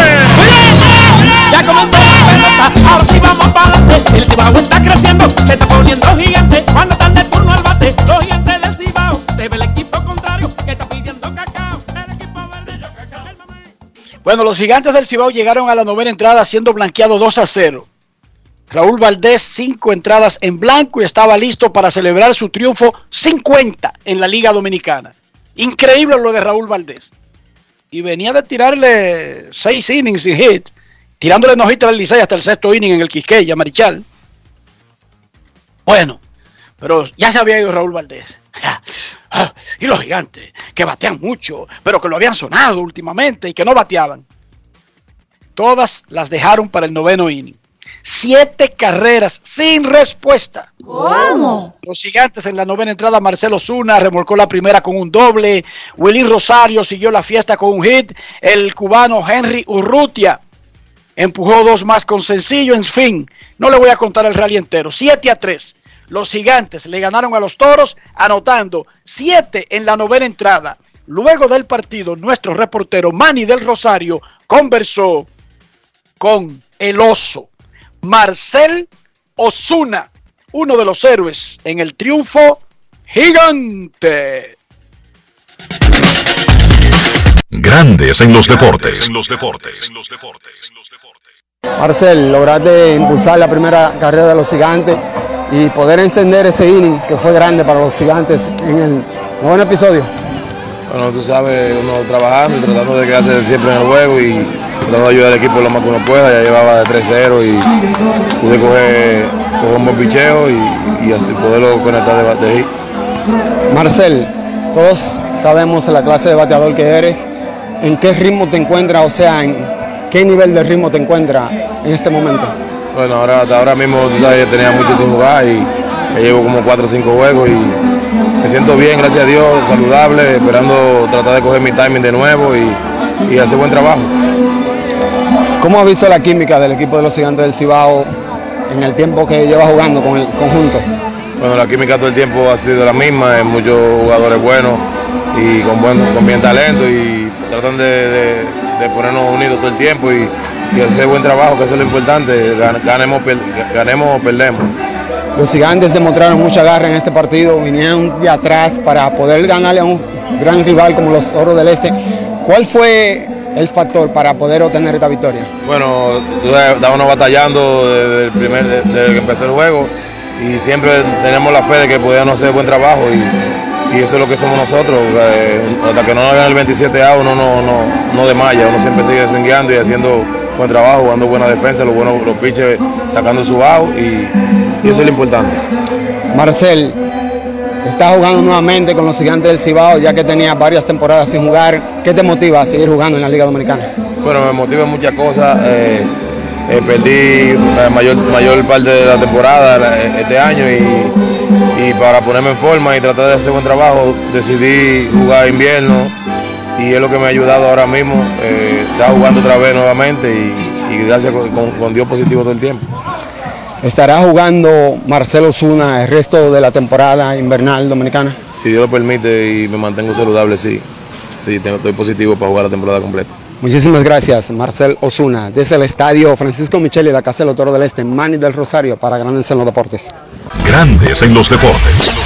Ya comenzó la pelota, ahora sí vamos para adelante. El cibao está creciendo, se está poniendo gigante. Cuando están de turno al bate, los gigantes del cibao. Se ve el equipo contrario que está pidiendo cacao. El equipo verde, yo cacao. Bueno, los gigantes del Cibao llegaron a la novena entrada siendo blanqueado 2 a 0. Raúl Valdés, cinco entradas en blanco y estaba listo para celebrar su triunfo 50 en la Liga Dominicana. Increíble lo de Raúl Valdés. Y venía de tirarle seis innings sin hit, tirándole nojita al Licey hasta el sexto inning en el Quisqueya, Marichal. Bueno, pero ya se había ido Raúl Valdés. Y los gigantes, que batean mucho, pero que lo habían sonado últimamente y que no bateaban. Todas las dejaron para el noveno inning. Siete carreras sin respuesta. ¿Cómo? Los gigantes en la novena entrada, Marcelo Zuna remolcó la primera con un doble. Willy Rosario siguió la fiesta con un hit. El cubano Henry Urrutia empujó dos más con sencillo. En fin, no le voy a contar el rally entero. 7 a 3. Los gigantes le ganaron a los toros, anotando 7 en la novena entrada. Luego del partido, nuestro reportero Manny del Rosario conversó con el oso. Marcel Osuna, uno de los héroes en el triunfo gigante. Grandes en los deportes. Marcel, lograste impulsar la primera carrera de los gigantes y poder encender ese inning que fue grande para los gigantes en el noveno episodio. Bueno, tú sabes, uno trabajando y tratando de quedarse siempre en el juego y tratando de ayudar al equipo lo más que uno pueda. Ya llevaba de 3-0 y pude coger, coger un buen picheo y, y así poderlo conectar de, de ahí. Marcel, todos sabemos la clase de bateador que eres. ¿En qué ritmo te encuentras? O sea, ¿en qué nivel de ritmo te encuentras en este momento? Bueno, ahora, hasta ahora mismo tú sabes, tenía mucho sin jugar y ya llevo como 4 o 5 juegos y me siento bien, gracias a Dios, saludable, esperando tratar de coger mi timing de nuevo y, y hacer buen trabajo. ¿Cómo has visto la química del equipo de los gigantes del Cibao en el tiempo que lleva jugando con el conjunto? Bueno, la química todo el tiempo ha sido la misma, hay muchos jugadores buenos y con, buen, con bien talento y tratan de, de, de ponernos unidos todo el tiempo y, y, hacer buen trabajo, que eso es lo importante, ganemos, ganemos o perdemos. Los gigantes demostraron mucha garra en este partido, vinieron de atrás para poder ganarle a un gran rival como los Toros del Este. ¿Cuál fue el factor para poder obtener esta victoria? Bueno, estábamos batallando desde, el primer, desde que empezó el juego y siempre tenemos la fe de que podíamos hacer buen trabajo y, y eso es lo que somos nosotros. Eh, hasta que no nos hagan el 27 A uno no, no, no desmaya, uno siempre sigue swingueando y haciendo buen trabajo, jugando buena defensa, los buenos los pitches sacando su bajo y, y eso es lo importante. Marcel, estás jugando nuevamente con los gigantes del Cibao ya que tenías varias temporadas sin jugar. ¿Qué te motiva a seguir jugando en la Liga Dominicana? Bueno, me motiva muchas cosas. Eh, eh, perdí la mayor, mayor parte de la temporada este año y, y, para ponerme en forma y tratar de hacer buen trabajo decidí jugar invierno y es lo que me ha ayudado ahora mismo. Eh, está jugando otra vez nuevamente y, y gracias con, con, con Dios positivo todo el tiempo. ¿Estará jugando Marcelo Zuna el resto de la temporada invernal dominicana? Si Dios lo permite y me mantengo saludable, sí. Sí, tengo- estoy positivo para jugar la temporada completa. Muchísimas gracias, Marcel Osuna, desde el estadio Francisco Micheli, la Casa del Toro del Este, Manny del Rosario, para Grandes en los Deportes. Grandes en los deportes.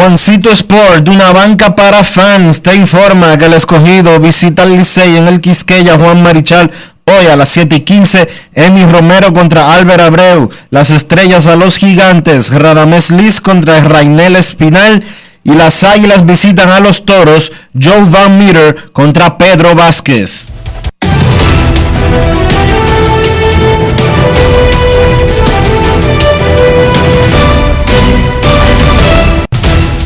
Juancito Sport, una banca para fans, te informa que el escogido visita el Licey en el Quisqueya Juan Marichal hoy a las 7 y 15. Emi Romero contra Álvaro Abreu, las estrellas a los gigantes, Radamés Liz contra Rainel Espinal y las águilas visitan a los toros, Joe Van Meter contra Pedro Vázquez.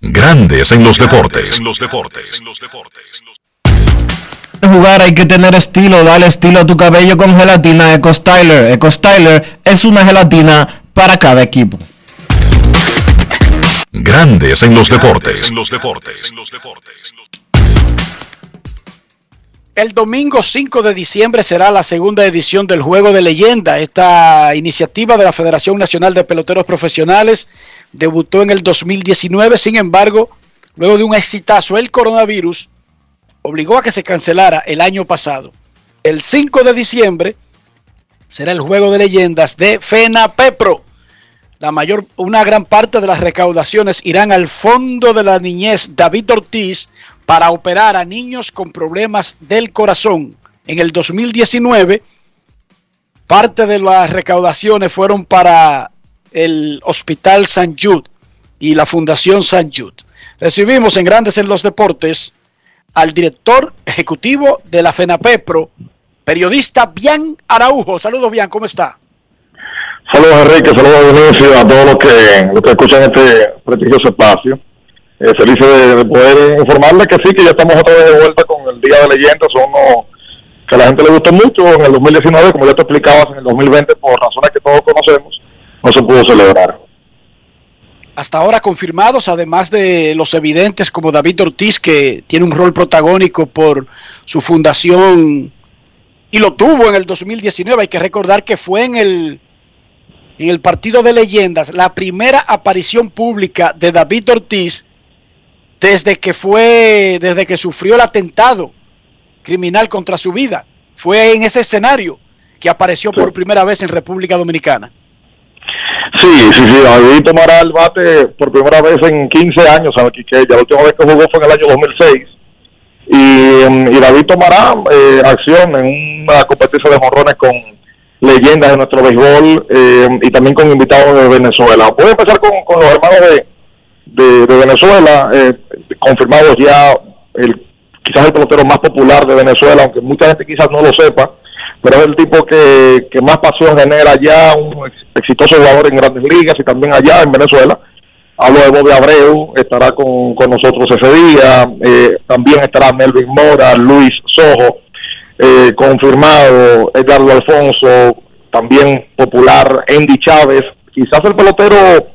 Grandes en los deportes. Para jugar hay que tener estilo, dale estilo a tu cabello con gelatina Eco Styler. Eco Styler es una gelatina para cada equipo. Grandes en los deportes. El domingo 5 de diciembre será la segunda edición del Juego de Leyenda. Esta iniciativa de la Federación Nacional de Peloteros Profesionales debutó en el 2019. Sin embargo, luego de un exitazo, el coronavirus obligó a que se cancelara el año pasado. El 5 de diciembre será el Juego de Leyendas de FENAPEPRO. La mayor, una gran parte de las recaudaciones irán al Fondo de la Niñez David Ortiz para operar a niños con problemas del corazón. En el 2019, parte de las recaudaciones fueron para el Hospital San Jude y la Fundación San Jude. Recibimos en Grandes en los Deportes al director ejecutivo de la FENAPEPRO, periodista Bian Araujo. Saludos, Bian, ¿cómo está? Saludos Enrique, saludos Dionisio, a todos los que, los que escuchan este prestigioso espacio. Eh, feliz de, de poder informarles que sí, que ya estamos otra vez de vuelta con el Día de Leyendas, son que a la gente le gustó mucho en el 2019, como ya te explicabas, en el 2020, por razones que todos conocemos, no se pudo celebrar. Hasta ahora confirmados, además de los evidentes como David Ortiz, que tiene un rol protagónico por su fundación y lo tuvo en el 2019. Hay que recordar que fue en el en el partido de leyendas, la primera aparición pública de David Ortiz desde que fue, desde que sufrió el atentado criminal contra su vida. Fue en ese escenario que apareció por primera vez en República Dominicana. Sí, sí, sí, David tomará el bate por primera vez en 15 años, ¿sabes? Que ya la última vez que jugó fue en el año 2006. Y, mm, y David tomará eh, acción en una competencia de morrones con leyendas de nuestro béisbol eh, y también con invitados de Venezuela. Voy a empezar con, los hermanos de, de, de Venezuela, eh, confirmados ya el quizás el pelotero más popular de Venezuela, aunque mucha gente quizás no lo sepa, pero es el tipo que, que más pasión genera allá, un ex- exitoso jugador en grandes ligas y también allá en Venezuela. Hablo de Bobby Abreu, estará con, con nosotros ese día, eh, también estará Melvin Mora, Luis Sojo, eh, confirmado Edgardo Alfonso, también popular Andy Chávez, quizás el pelotero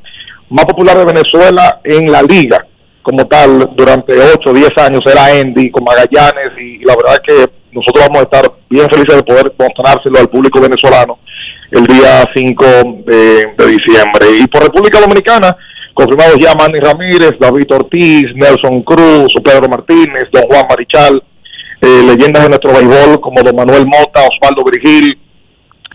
más popular de Venezuela en la liga como tal durante 8 o 10 años era Andy con Magallanes y, la verdad que nosotros vamos a estar bien felices de poder mostrárselo al público venezolano el día 5 de, de diciembre. Y por República Dominicana, confirmados ya Manny Ramírez, David Ortiz, Nelson Cruz, Pedro Martínez, Don Juan Marichal, eh, leyendas de nuestro béisbol como Don Manuel Mota, Osvaldo Virgil,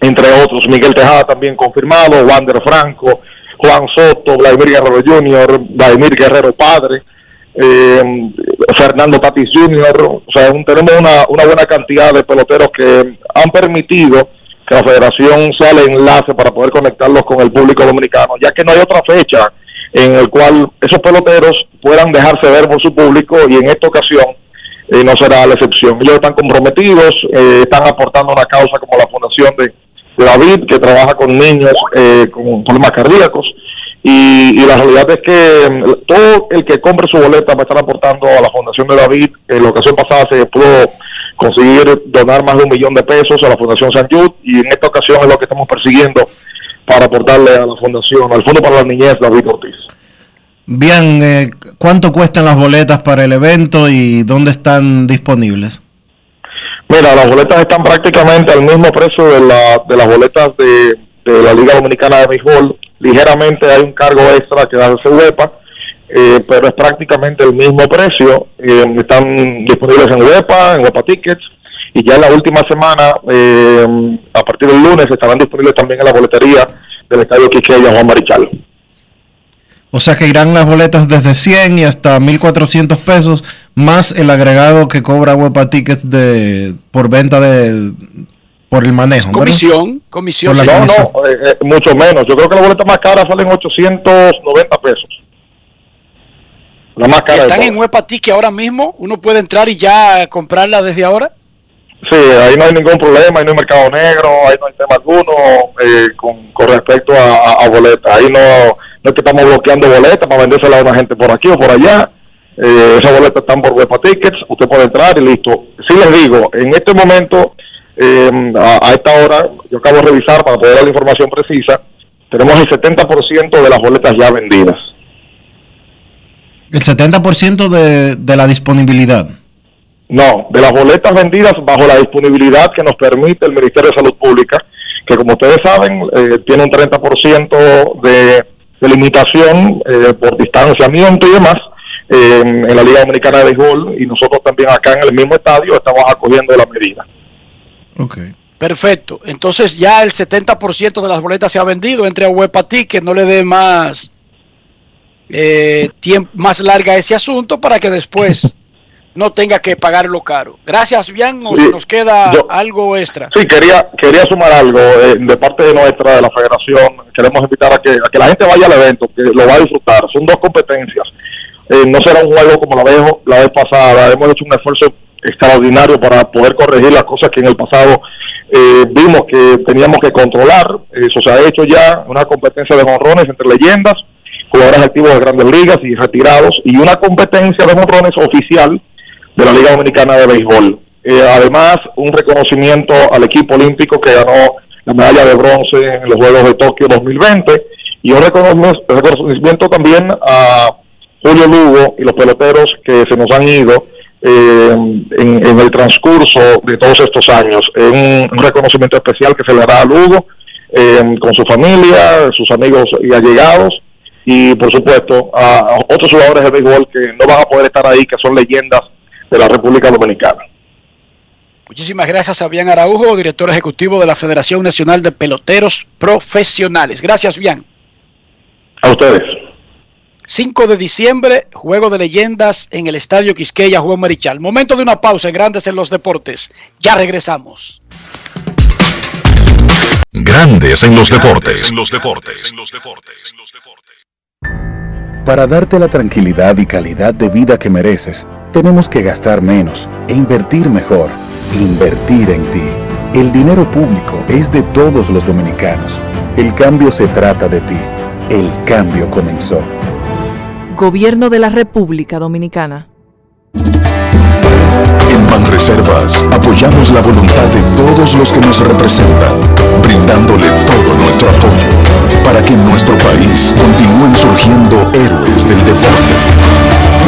entre otros, Miguel Tejada también confirmado, Wander Franco, Juan Soto, Vladimir Guerrero Jr., Vladimir Guerrero Padre, eh, Fernando Tatis Jr., o sea, tenemos una, una buena cantidad de peloteros que han permitido que la federación el enlace para poder conectarlos con el público dominicano, ya que no hay otra fecha en el cual esos peloteros puedan dejarse ver por su público y en esta ocasión eh, no será la excepción. Ellos están comprometidos, eh, están aportando una causa como la Fundación de David, que trabaja con niños eh, con problemas cardíacos. Y, y la realidad es que mm, todo el que compre su boleta va a estar aportando a la Fundación de David. En la ocasión pasada se pudo conseguir donar más de un millón de pesos a la Fundación San Jude y en esta ocasión es lo que estamos persiguiendo para aportarle a la Fundación, al Fondo para la Niñez David Ortiz. Bien, eh, ¿cuánto cuestan las boletas para el evento y dónde están disponibles? Mira, las boletas están prácticamente al mismo precio de, la, de las boletas de, de la Liga Dominicana de Béisbol. Ligeramente hay un cargo extra que hace UEPA, eh, pero es prácticamente el mismo precio. Eh, están disponibles en UEPA, en UEPA Tickets, y ya en la última semana, eh, a partir del lunes, estarán disponibles también en la boletería del Estadio Quiqueya Juan Marichal. O sea que irán las boletas desde 100 y hasta 1400 pesos, más el agregado que cobra Huepa Tickets de, por venta de por el manejo. ¿verdad? Comisión, comisión. Por la No, comisión. no, eh, eh, mucho menos. Yo creo que la boleta más cara salen 890 pesos. La más cara Están en Huepa Ticket ahora mismo. Uno puede entrar y ya comprarla desde ahora. Sí, ahí no hay ningún problema, ahí no hay mercado negro, ahí no hay tema alguno eh, con, con respecto a, a- a boletas. Ahí no, no es que estamos bloqueando boletas para vendérsela a una gente por aquí o por allá. Eh, esas boletas están por Wepa Tickets, usted puede entrar y listo. Sí les digo, en este momento, eh, a, a esta hora, yo acabo de revisar para poder dar la información precisa, tenemos el 70% de las boletas ya vendidas. El 70% de, de la disponibilidad. No, de las boletas vendidas bajo la disponibilidad que nos permite el Ministerio de Salud Pública, que como ustedes saben, eh, tiene un 30% de, de limitación eh, por distanciamiento y demás eh, en la Liga Dominicana de Béisbol y nosotros también acá en el mismo estadio estamos acogiendo la medida. Perfecto. Entonces ya el 70% de las boletas se ha vendido. Entre a Huepa Ticket, no le dé más eh, tiempo, más larga ese asunto para que después no tenga que pagarlo caro. Gracias, bien. Nos, Sí, nos queda yo- algo extra. Sí, quería quería sumar algo eh, de parte de nuestra, de la federación. Queremos invitar a que, a que la gente vaya al evento, que lo va a disfrutar. Son dos competencias. Eh, no será un juego como la vez, la vez pasada. Hemos hecho un esfuerzo extraordinario para poder corregir las cosas que en el pasado eh, vimos que teníamos que controlar. Eso se ha hecho ya, una competencia de jonrones entre leyendas, jugadores activos de grandes ligas y retirados, y una competencia de jonrones oficial de la Liga Dominicana de Béisbol. Eh, además, un reconocimiento al equipo olímpico que ganó la medalla de bronce en los Juegos de Tokio 2020 y un reconoc- reconocimiento también a Julio Lugo y los peloteros que se nos han ido eh, en, en el transcurso de todos estos años. Un, un reconocimiento especial que se le hará a Lugo eh, con su familia, sus amigos y allegados y por supuesto a, otros jugadores de béisbol que no van a poder estar ahí, que son leyendas de la República Dominicana. Muchísimas gracias a Bian Araujo, director ejecutivo de la Federación Nacional de Peloteros Profesionales. Gracias, Bian. A ustedes. 5 de diciembre, Juego de Leyendas en el Estadio Quisqueya, Juan Marichal. Momento de una pausa en Grandes en los Deportes. Ya regresamos. Grandes en los deportes. los deportes. Para darte la tranquilidad y calidad de vida que mereces, tenemos que gastar menos e invertir mejor. Invertir en ti. El dinero público es de todos los dominicanos. El cambio se trata de ti. El cambio comenzó. Gobierno de la República Dominicana. En Banreservas apoyamos la voluntad de todos los que nos representan, brindándole todo nuestro apoyo para que en nuestro país continúen surgiendo héroes del deporte.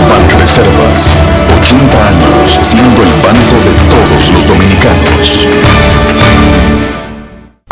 Banreservas, 80 años siendo el banco de todos los dominicanos.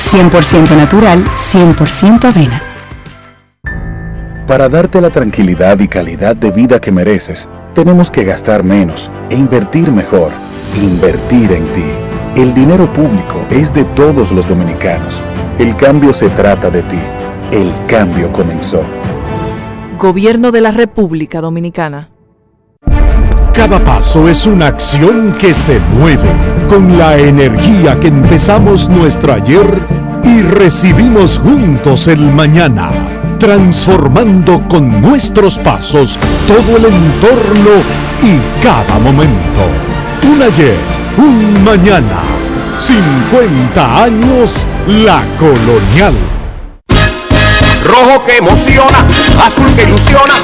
100% natural, 100% avena. Para darte la tranquilidad y calidad de vida que mereces, tenemos que gastar menos e invertir mejor. Invertir en ti. El dinero público es de todos los dominicanos. El cambio se trata de ti. El cambio comenzó. Gobierno de la República Dominicana. Cada paso es una acción que se mueve con la energía que empezamos nuestro ayer y recibimos juntos el mañana, transformando con nuestros pasos todo el entorno y cada momento. Un ayer, un mañana, 50 años la colonial. Rojo que emociona, azul que ilusiona,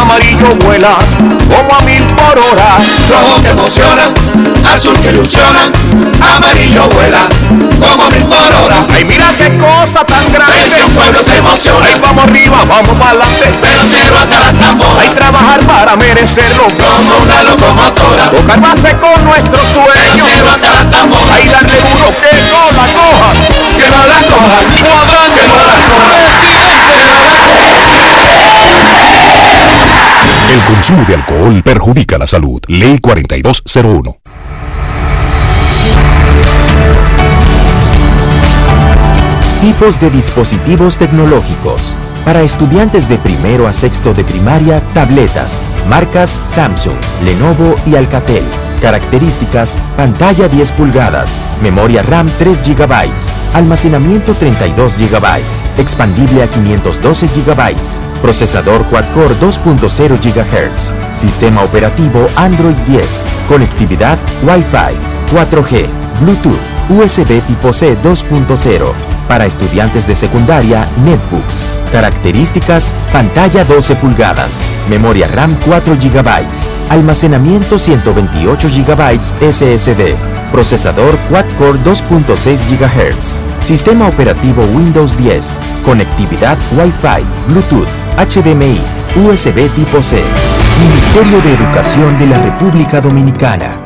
amarillo vuela como a mil por hora. Rojo que emociona, azul que ilusiona, amarillo vuela como a mil por hora. Ay, mira qué cosa tan grande. El pueblo se emociona. Ay, vamos arriba, vamos para adelante. Pero hasta la tambora. Hay trabajar para merecerlo. Como una locomotora. Tocar base con nuestro sueño. Pero hasta la tambora. Ay, darle duro que no la coja. Que no la coja. Cuadrante. Que no la coja. El consumo de alcohol perjudica la salud. Ley 4201. Tipos de dispositivos tecnológicos. Para estudiantes de primero a sexto de primaria, tabletas. Marcas Samsung, Lenovo y Alcatel. Características, pantalla 10 pulgadas, memoria RAM 3 GB, almacenamiento 32 GB, expandible a 512 GB, procesador quad-core 2.0 GHz, sistema operativo Android 10, conectividad Wi-Fi, 4G, Bluetooth, USB tipo C 2.0. Para estudiantes de secundaria, netbooks. Características, pantalla 12 pulgadas, memoria RAM 4 GB, almacenamiento 128 GB SSD, procesador quad-core 2.6 GHz, sistema operativo Windows 10, conectividad Wi-Fi, Bluetooth, HDMI, USB tipo C. Ministerio de Educación de la República Dominicana.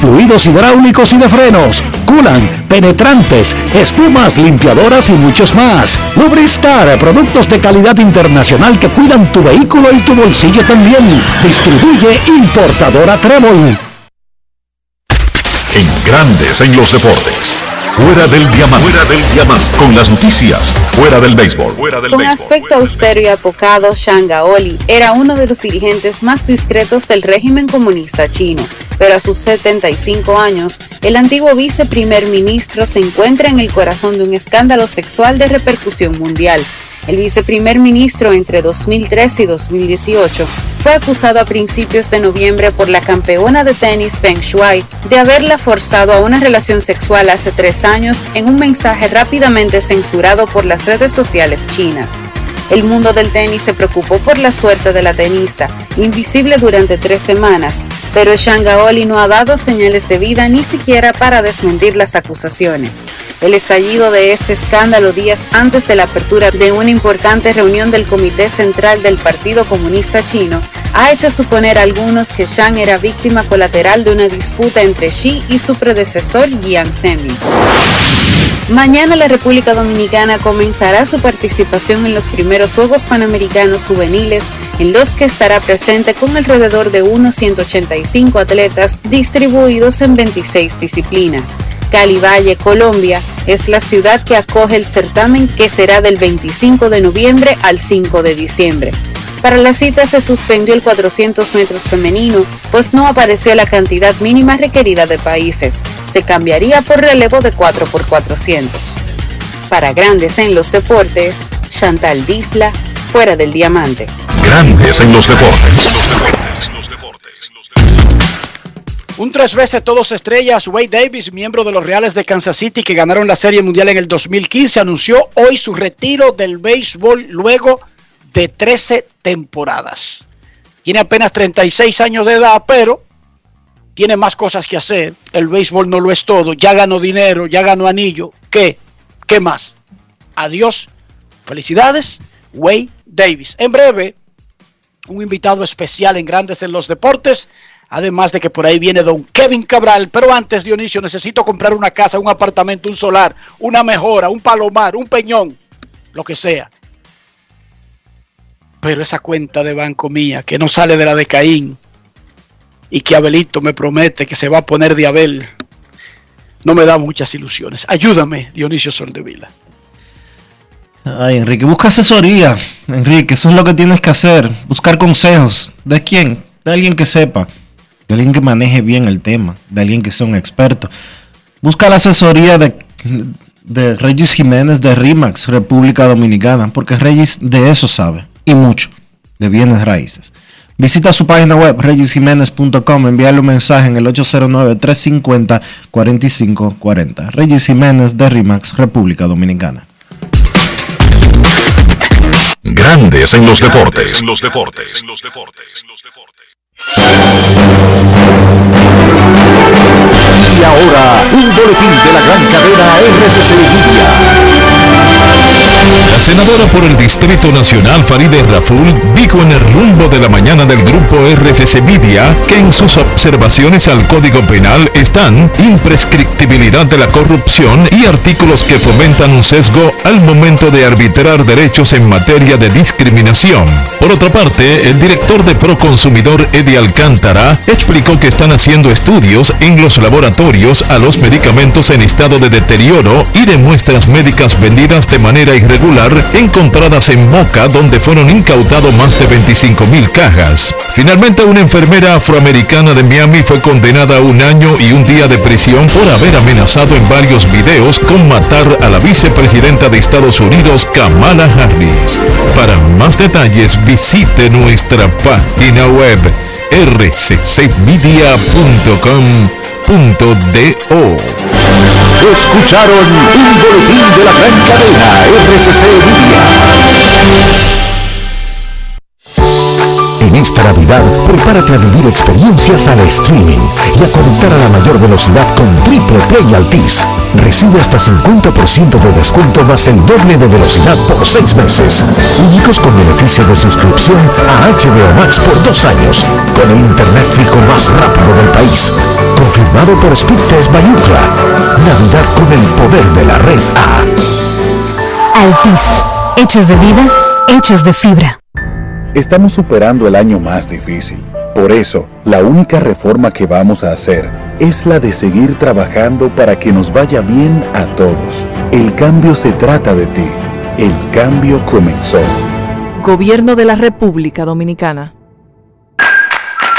fluidos hidráulicos y de frenos, culan, penetrantes, espumas, limpiadoras y muchos más. Lubristar, productos de calidad internacional que cuidan tu vehículo y tu bolsillo también. Distribuye importadora Trébol. En grandes en los deportes. Fuera del diamante. Fuera del diamante. Con las noticias. Fuera del béisbol. Fuera del Con béisbol. aspecto austero y apocado, Shangaoli era uno de los dirigentes más discretos del régimen comunista chino, pero a sus 75 años, el antiguo viceprimer ministro se encuentra en el corazón de un escándalo sexual de repercusión mundial. El viceprimer ministro entre 2013 y 2018 fue acusado a principios de noviembre por la campeona de tenis Peng Shuai de haberla forzado a una relación sexual hace tres años en un mensaje rápidamente censurado por las redes sociales chinas. El mundo del tenis se preocupó por la suerte de la tenista, invisible durante tres semanas, pero Shangaoli no ha dado señales de vida ni siquiera para desmentir las acusaciones. El estallido de este escándalo días antes de la apertura de una importante reunión del Comité Central del Partido Comunista Chino ha hecho suponer a algunos que Shang era víctima colateral de una disputa entre Xi y su predecesor Jiang Zemin. Mañana la República Dominicana comenzará su participación en los primeros Juegos Panamericanos Juveniles, en los que estará presente con alrededor de unos 185 atletas distribuidos en 26 disciplinas. Cali Valle, Colombia, es la ciudad que acoge el certamen que será del 25 de noviembre al 5 de diciembre. Para la cita se suspendió el 400 metros femenino, pues no apareció la cantidad mínima requerida de países. Se cambiaría por relevo de 4 por 400. Para grandes en los deportes, Chantal Disla, fuera del diamante. Grandes en los deportes. Un tres veces todos estrellas, Wade Davis, miembro de los Reales de Kansas City que ganaron la Serie Mundial en el 2015, anunció hoy su retiro del béisbol luego de 13 temporadas. Tiene apenas 36 años de edad, pero tiene más cosas que hacer. El béisbol no lo es todo. Ya ganó dinero, ya ganó anillo. ¿Qué? ¿Qué más? Adiós. Felicidades, Wade Davis. En breve, un invitado especial en Grandes en los Deportes. Además de que por ahí viene don Kevin Cabral. Pero antes, Dionisio, necesito comprar una casa, un apartamento, un solar, una mejora, un palomar, un peñón, lo que sea. Pero esa cuenta de banco mía, que no sale de la de Caín, y que Abelito me promete que se va a poner de Abel, no me da muchas ilusiones. Ayúdame, Dionisio Soldevila. Ay, Enrique, busca asesoría. Enrique, eso es lo que tienes que hacer. Buscar consejos. ¿De quién? De alguien que sepa. De alguien que maneje bien el tema. De alguien que sea un experto. Busca la asesoría de, de Regis Jiménez de RIMAX, República Dominicana. Porque Regis de eso sabe. Y mucho. De bienes raíces. Visita su página web regisjiménez.com, envíale un mensaje en el 809-350-4540. Regis Jiménez de RIMAX, República Dominicana. Grandes en los deportes. En los deportes. En los deportes. Y ahora, un boletín de la gran cadena RCC La senadora por el Distrito Nacional Faride Raful dijo en el rumbo de la mañana del grupo RCC Media que en sus observaciones al Código Penal están imprescriptibilidad de la corrupción y artículos que fomentan un sesgo al momento de arbitrar derechos en materia de discriminación. Por otra parte, el director de Proconsumidor Eddie Alcántara explicó que están haciendo estudios en los laboratorios a los medicamentos en estado de deterioro y de muestras médicas vendidas de manera irregular encontradas en Moca donde fueron incautados más de 25 mil cajas. Finalmente una enfermera afroamericana de Miami fue condenada a un año y un día de prisión por haber amenazado en varios videos con matar a la vicepresidenta de Estados Unidos Kamala Harris. Para más detalles visite nuestra página web rccmedia.com.do Escucharon un boletín de la gran cadena RCC Media. En esta Navidad, prepárate a vivir experiencias al streaming y a conectar a la mayor velocidad con Triple Play Altis. Recibe hasta 50% de descuento más el doble de velocidad por 6 meses. Únicos con beneficio de suscripción a HBO Max por 2 años, con el internet fijo más rápido del país. Confirmado por Speedtest Ookla. Navidad con el poder de la red A. Altis, hechos de vida, hechos de fibra. Estamos superando el año más difícil. Por eso, la única reforma que vamos a hacer es la de seguir trabajando para que nos vaya bien a todos. El cambio se trata de ti. El cambio comenzó. Gobierno de la República Dominicana.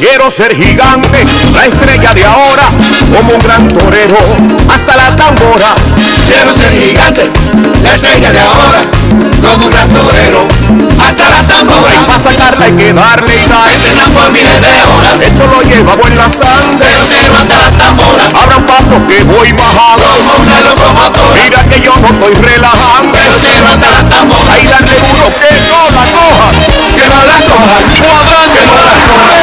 Quiero ser gigante, la estrella de ahora, como un gran torero, hasta las tamboras. Quiero ser gigante, la estrella de ahora, como un gran torero, hasta las tamboras. Para sacarla hay que darle sal, por miles de horas. Esto lo llevamos en la sangre, quiero hasta las tamboras. Abran paso que voy bajando, una locomotora. Mira que yo no estoy relajando, quiero hasta las tamboras. Ahí dale duro que no la coja, que no la coja, Cuadra, que no la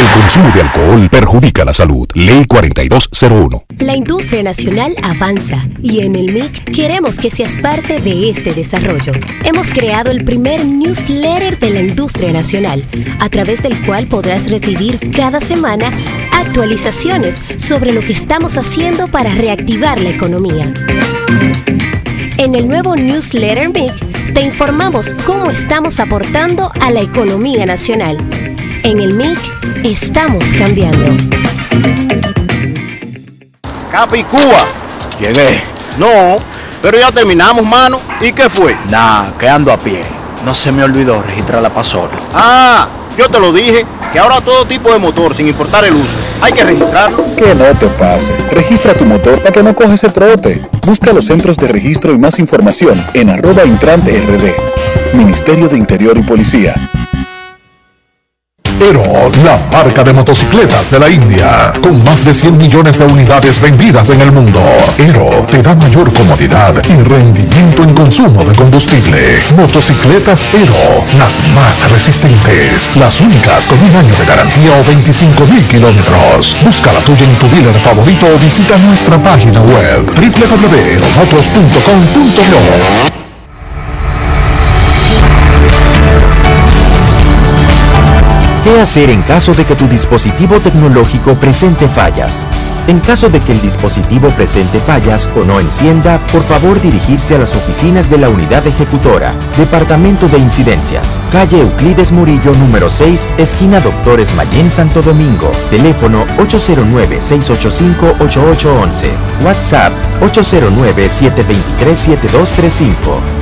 coja. consumo de alcohol perjudica la salud. Ley 4201. La industria nacional avanza y en el MIC queremos que seas parte de este desarrollo. Hemos creado el primer newsletter de la industria nacional, a través del cual podrás recibir cada semana actualizaciones sobre lo que estamos haciendo para reactivar la economía. En el nuevo newsletter MIC te informamos cómo estamos aportando a la economía nacional. En el MIC estamos cambiando. Capicúa. Llegué. No, pero ya terminamos, mano. ¿Y qué fue? Nah, que ando a pie. No se me olvidó registrar la pasola. Ah, yo te lo dije, que ahora todo tipo de motor, sin importar el uso, hay que registrarlo. Que no te pase. Registra tu motor para que no coges el trote. Busca los centros de registro y más información en arroba intrante rd. Ministerio de Interior y Policía. Ero, la marca de motocicletas de la India, con más de 100 millones de unidades vendidas en el mundo. Ero te da mayor comodidad y rendimiento en consumo de combustible. Motocicletas Ero, las más resistentes, las únicas con un año de garantía o 25 mil kilómetros. Busca la tuya en tu dealer favorito o visita nuestra página web www.eromotos.com.do. ¿Qué hacer en caso de que tu dispositivo tecnológico presente fallas? En caso de que el dispositivo presente fallas o no encienda, por favor dirigirse a las oficinas de la unidad ejecutora, Departamento de Incidencias, calle Euclides Murillo número 6, esquina Doctores Mayén Santo Domingo, teléfono 809-685-8811, WhatsApp 809-723-7235,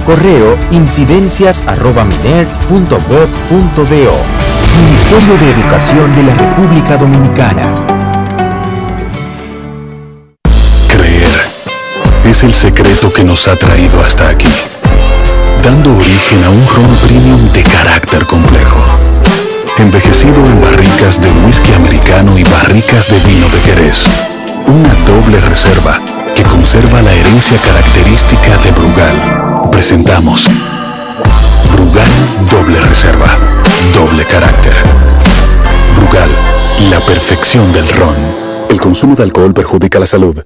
correo incidencias.miner.gov.do. Ministerio de Educación de la República Dominicana. Creer es el secreto que nos ha traído hasta aquí, dando origen a un ron premium de carácter complejo, envejecido en barricas de whisky americano y barricas de vino de Jerez. Una doble reserva que conserva la herencia característica de Brugal. Presentamos Brugal Doble Reserva, doble carácter. Brugal, la perfección del ron. El consumo de alcohol perjudica la salud.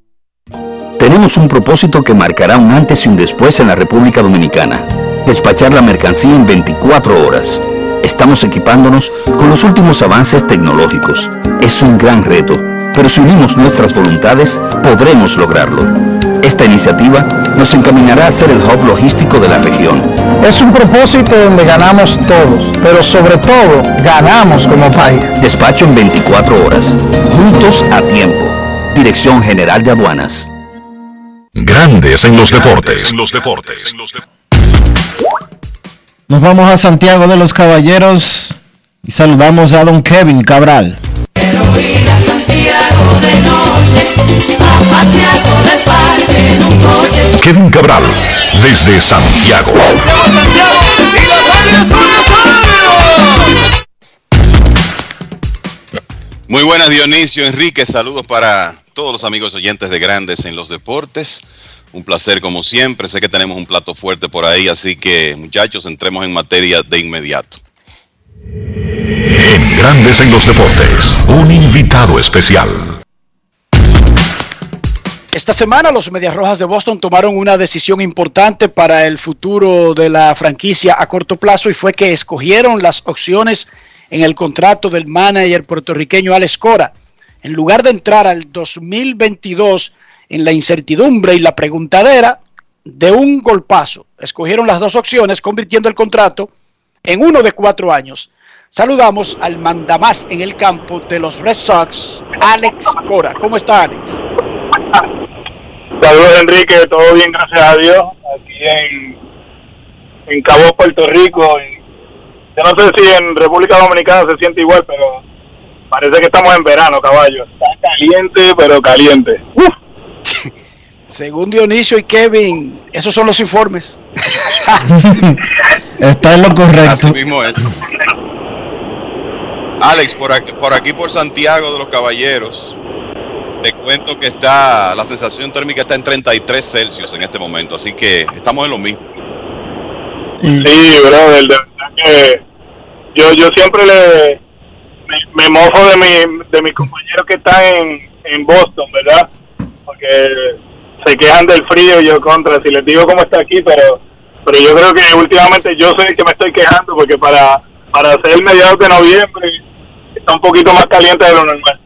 Tenemos un propósito que marcará un antes y un después en la República Dominicana. Despachar la mercancía en 24 horas. Estamos equipándonos con los últimos avances tecnológicos. Es un gran reto, pero si unimos nuestras voluntades, podremos lograrlo. Esta iniciativa nos encaminará a ser el hub logístico de la región. Es un propósito donde ganamos todos, pero sobre todo ganamos como país. Despacho en 24 horas. Juntos a tiempo. Dirección General de Aduanas. Grandes en los deportes. los deportes. Nos vamos a Santiago de los Caballeros y saludamos a don Kevin Cabral. Kevin Cabral, desde Santiago. Muy buenas Dionisio, Enrique, saludos para todos los amigos oyentes de Grandes en los Deportes. Un placer como siempre, sé que tenemos un plato fuerte por ahí, así que muchachos, entremos en materia de inmediato. En Grandes en los Deportes, un invitado especial. Esta semana los Medias Rojas de Boston tomaron una decisión importante para el futuro de la franquicia a corto plazo y fue que escogieron las opciones en el contrato del manager puertorriqueño Alex Cora. En lugar de entrar al 2022 en la incertidumbre y la preguntadera, de un golpazo, escogieron las dos opciones convirtiendo el contrato en uno de cuatro años. Saludamos al mandamás en el campo de los Red Sox, Alex Cora. ¿Cómo está Alex? Saludos Enrique, todo bien, gracias a Dios. Aquí en, en Cabo, Puerto Rico. Y yo no sé si en República Dominicana se siente igual, pero parece que estamos en verano, caballo. Está caliente, pero caliente. Según Dionisio y Kevin, esos son los informes. Está en lo correcto. Así mismo es. Alex, por aquí, por aquí por Santiago de los Caballeros, te cuento que está la sensación térmica está en 33 Celsius en este momento, así que estamos en lo mismo. Sí, brother, de verdad que yo, yo siempre le me, mofo de, mi, de mis compañeros que están en, en Boston, ¿verdad? Porque se quejan del frío, yo contra, si les digo cómo está aquí, pero pero yo creo que últimamente yo soy el que me estoy quejando porque para, para ser mediados de noviembre está un poquito más caliente de lo normal.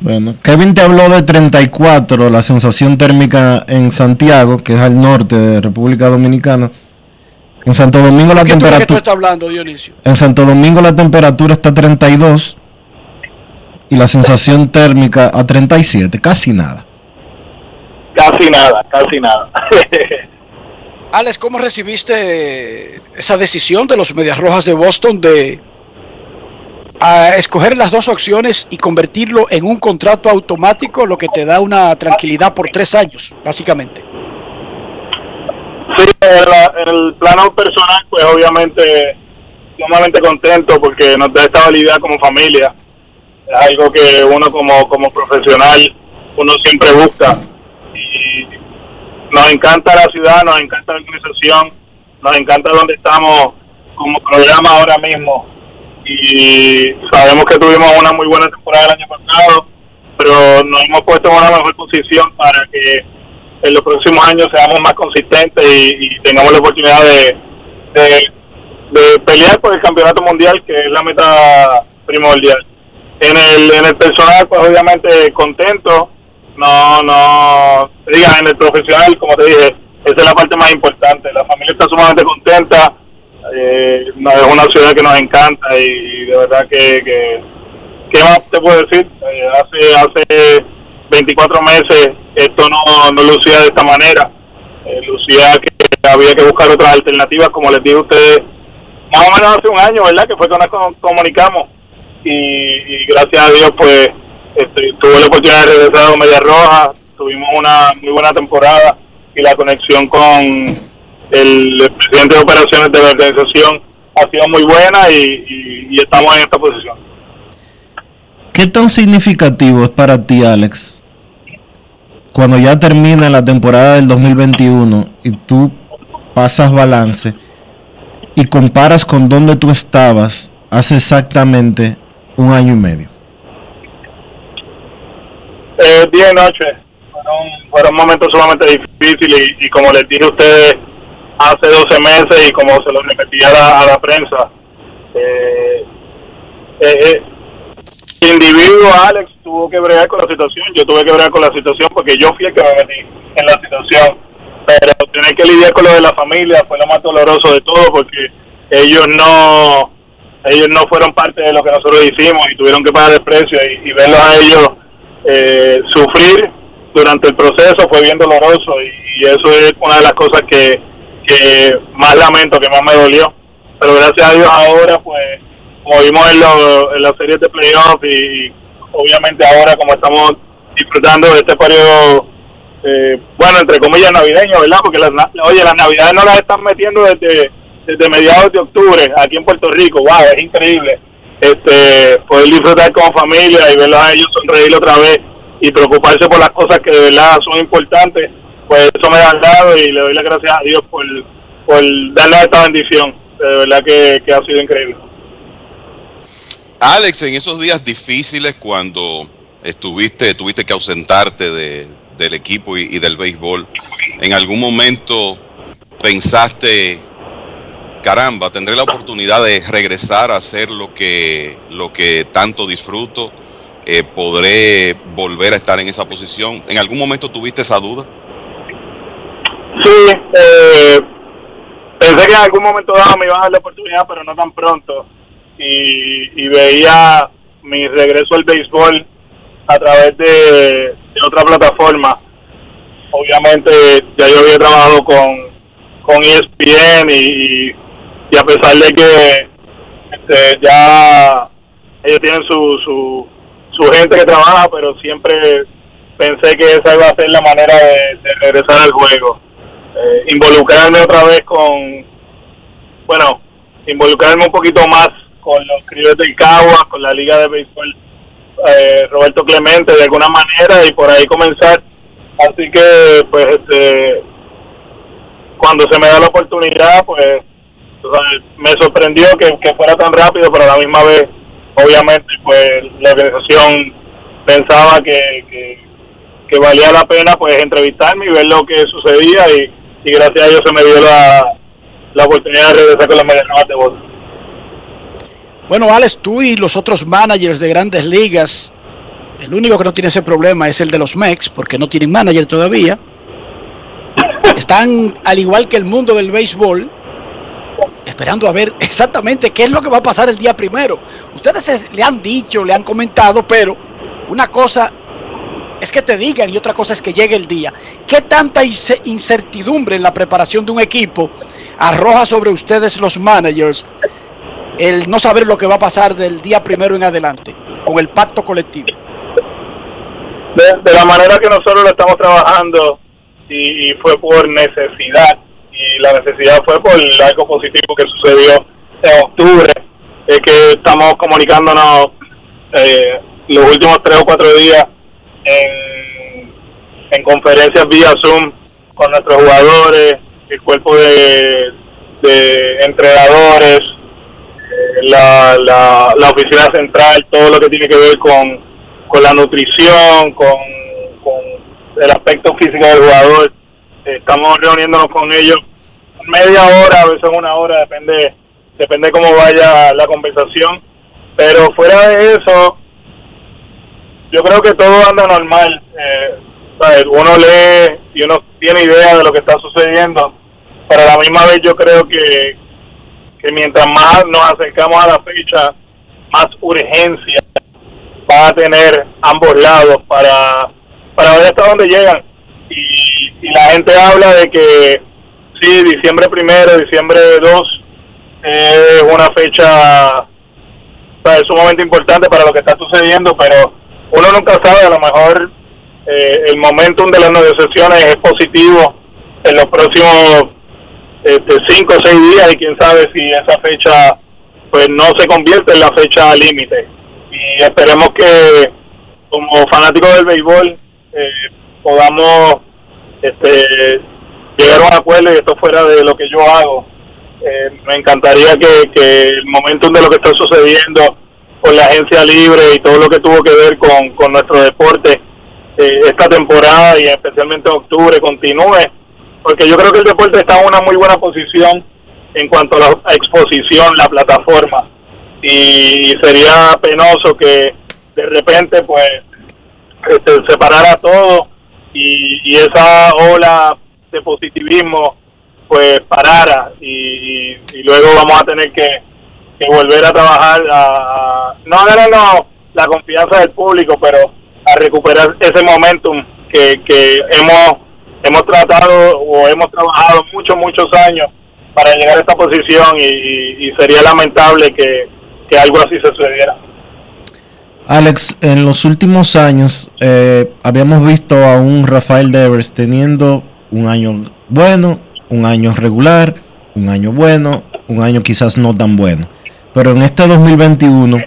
Bueno, Kevin te habló de 34, la sensación térmica en Santiago, que es al norte de República Dominicana. En Santo Domingo la ¿Qué tú, de qué tú temperatura estás hablando, Dionisio? en Santo Domingo la temperatura está a 32 y la sensación térmica a 37, casi nada. Casi nada, casi nada. Alex, ¿cómo recibiste esa decisión de los Medias Rojas de Boston de a escoger las dos opciones y convertirlo en un contrato automático, lo que te da una tranquilidad por tres años, básicamente? Sí, el plano personal, pues obviamente sumamente contento porque nos da estabilidad como familia. Es algo que uno como, como profesional, uno siempre busca. Y nos encanta la ciudad, nos encanta la organización, nos encanta donde estamos como programa ahora mismo. Y sabemos que tuvimos una muy buena temporada el año pasado, pero nos hemos puesto en una mejor posición para que en los próximos años seamos más consistentes y, tengamos la oportunidad de, de, pelear por el campeonato mundial, que es la meta primordial. En el, en el personal, pues obviamente contento, no, no, diga, en el profesional, como te dije, esa es la parte más importante. La familia está sumamente contenta, eh, es una ciudad que nos encanta y, de verdad que, que, ¿qué más te puedo decir? Eh, hace, hace 24 meses esto no, no lucía de esta manera, Eh, lucía que había que buscar otras alternativas, como les dije a ustedes, más o menos hace un año, ¿verdad? Que fue cuando nos com- comunicamos y, y gracias a Dios, pues este, tuve la oportunidad de regresar a Media Roja, tuvimos una muy buena temporada y la conexión con el, el presidente de operaciones de la organización ha sido muy buena y, y- y estamos en esta posición. ¿Qué tan significativo es para ti, Alex, cuando ya termina la temporada del 2021 y tú pasas balance y comparas con donde tú estabas hace exactamente un año y medio? Eh, día y noche. Fueron, fueron momentos sumamente difíciles y, y como les dije a ustedes hace 12 meses y como se lo repetí a la, prensa, eh, eh, eh, el individuo Alex tuvo que bregar con la situación, yo tuve que bregar con la situación porque yo fui el que me metí en la situación, pero tener que lidiar con lo de la familia fue lo más doloroso de todo porque ellos no ellos no fueron parte de lo que nosotros hicimos y tuvieron que pagar el precio y, verlos a ellos eh, sufrir durante el proceso fue bien doloroso y eso es una de las cosas que, que más lamento, que más me dolió. Pero gracias a Dios ahora, pues, como vimos en, lo- en las series de playoff y obviamente ahora como estamos disfrutando de este periodo, eh, bueno, entre comillas navideño, ¿verdad? Porque las, oye, las navidades no las están metiendo desde, desde mediados de octubre aquí en Puerto Rico, wow, es increíble este poder disfrutar con familia y verlos a ellos sonreír otra vez y preocuparse por las cosas que de verdad son importantes, pues eso me da al lado y le doy las gracias a Dios por, por darnos esta bendición. De verdad que, que ha sido increíble. Alex, en esos días difíciles cuando estuviste, tuviste que ausentarte de, del equipo y, y del béisbol, ¿en algún momento pensaste, caramba, tendré la oportunidad de regresar a hacer lo que, lo que tanto disfruto? Eh, ¿Podré volver a estar en esa posición? ¿En algún momento tuviste esa duda? Sí, eh, pensé que en algún momento dado me iban a dar la oportunidad, pero no tan pronto. Y, y veía mi regreso al béisbol a través de, otra plataforma. Obviamente ya yo había trabajado con, con ESPN y, y a pesar de que este, ya ellos tienen su, su, gente que trabaja, pero siempre pensé que esa iba a ser la manera de regresar al juego. Eh, involucrarme otra vez con, bueno, involucrarme un poquito más con los críos del Caguas, con la Liga de Béisbol eh, Roberto Clemente de alguna manera y por ahí comenzar. Así que, pues, este, cuando se me da la oportunidad, pues, tú sabes, me sorprendió que, que fuera tan rápido, pero a la misma vez, obviamente pues la organización pensaba que, que valía la pena pues entrevistarme y ver lo que sucedía y, y gracias a Dios se me dio la, la oportunidad de regresar con los Medias Rojas de Boston. Bueno, Alex, tú y los otros managers de grandes ligas, el único que no tiene ese problema es el de los Mex, porque no tienen manager todavía. Están, al igual que el mundo del béisbol, esperando a ver exactamente qué es lo que va a pasar el día primero. Ustedes se- le han dicho, le han comentado, pero una cosa es que te digan y otra cosa es que llegue el día. ¿Qué tanta ince- incertidumbre en la preparación de un equipo arroja sobre ustedes los managers el no saber lo que va a pasar del día primero en adelante con el pacto colectivo? de, de la manera que nosotros lo estamos trabajando y, y fue por necesidad y la necesidad fue por algo positivo que sucedió en octubre es que estamos comunicándonos eh, los últimos tres o cuatro días en, en conferencias vía Zoom con nuestros jugadores el cuerpo de, de entrenadores la, la, la oficina central todo lo que tiene que ver con con la nutrición, con, con el aspecto físico del jugador. Estamos reuniéndonos con ellos media hora, a veces una hora, depende depende cómo vaya la conversación. Pero fuera de eso, yo creo que todo anda normal. Eh. Uno lee y uno tiene idea de lo que está sucediendo, pero a la misma vez yo creo que, que mientras más nos acercamos a la fecha, más urgencia van a tener ambos lados para, para ver hasta dónde llegan. Y, y la gente habla de que sí, diciembre primero, diciembre 2 es una fecha sumamente importante para lo que está sucediendo, pero uno nunca sabe, a lo mejor eh, el momentum de las negociaciones es positivo en los próximos este, cinco o seis días y quién sabe si esa fecha pues no se convierte en la fecha límite y esperemos que como fanáticos del béisbol eh, podamos este, llegar a un acuerdo y esto fuera de lo que yo hago. Eh, me encantaría que, que el momentum de lo que está sucediendo con la agencia libre y todo lo que tuvo que ver con, con nuestro deporte eh, esta temporada y especialmente en octubre continúe, porque yo creo que el deporte está en una muy buena posición en cuanto a la exposición, la plataforma. Y sería penoso que de repente pues este, separara todo y, y esa ola de positivismo pues parara. Y- y luego vamos a tener que, que volver a trabajar a, no a ganarnos la confianza del público pero a recuperar ese momentum que, que hemos hemos tratado o hemos trabajado muchos muchos años para llegar a esta posición y, y- sería lamentable que, que algo así sucediera. Alex, en los últimos años eh, habíamos visto a un Rafael Devers teniendo un año bueno, un año regular, un año bueno, un año quizás no tan bueno. Pero en este 2021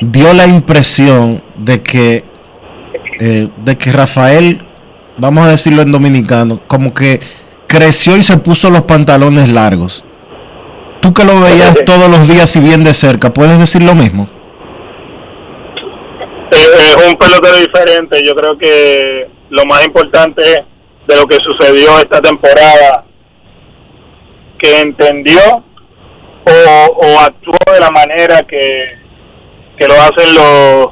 dio la impresión de que, eh, de que Rafael, vamos a decirlo en dominicano, como que creció y se puso los pantalones largos. Tú que lo veías todos los días y bien de cerca, ¿puedes decir lo mismo? Eh, es un pelotero diferente. Yo creo que lo más importante de lo que sucedió esta temporada, que entendió o, actuó de la manera que, que lo hacen los,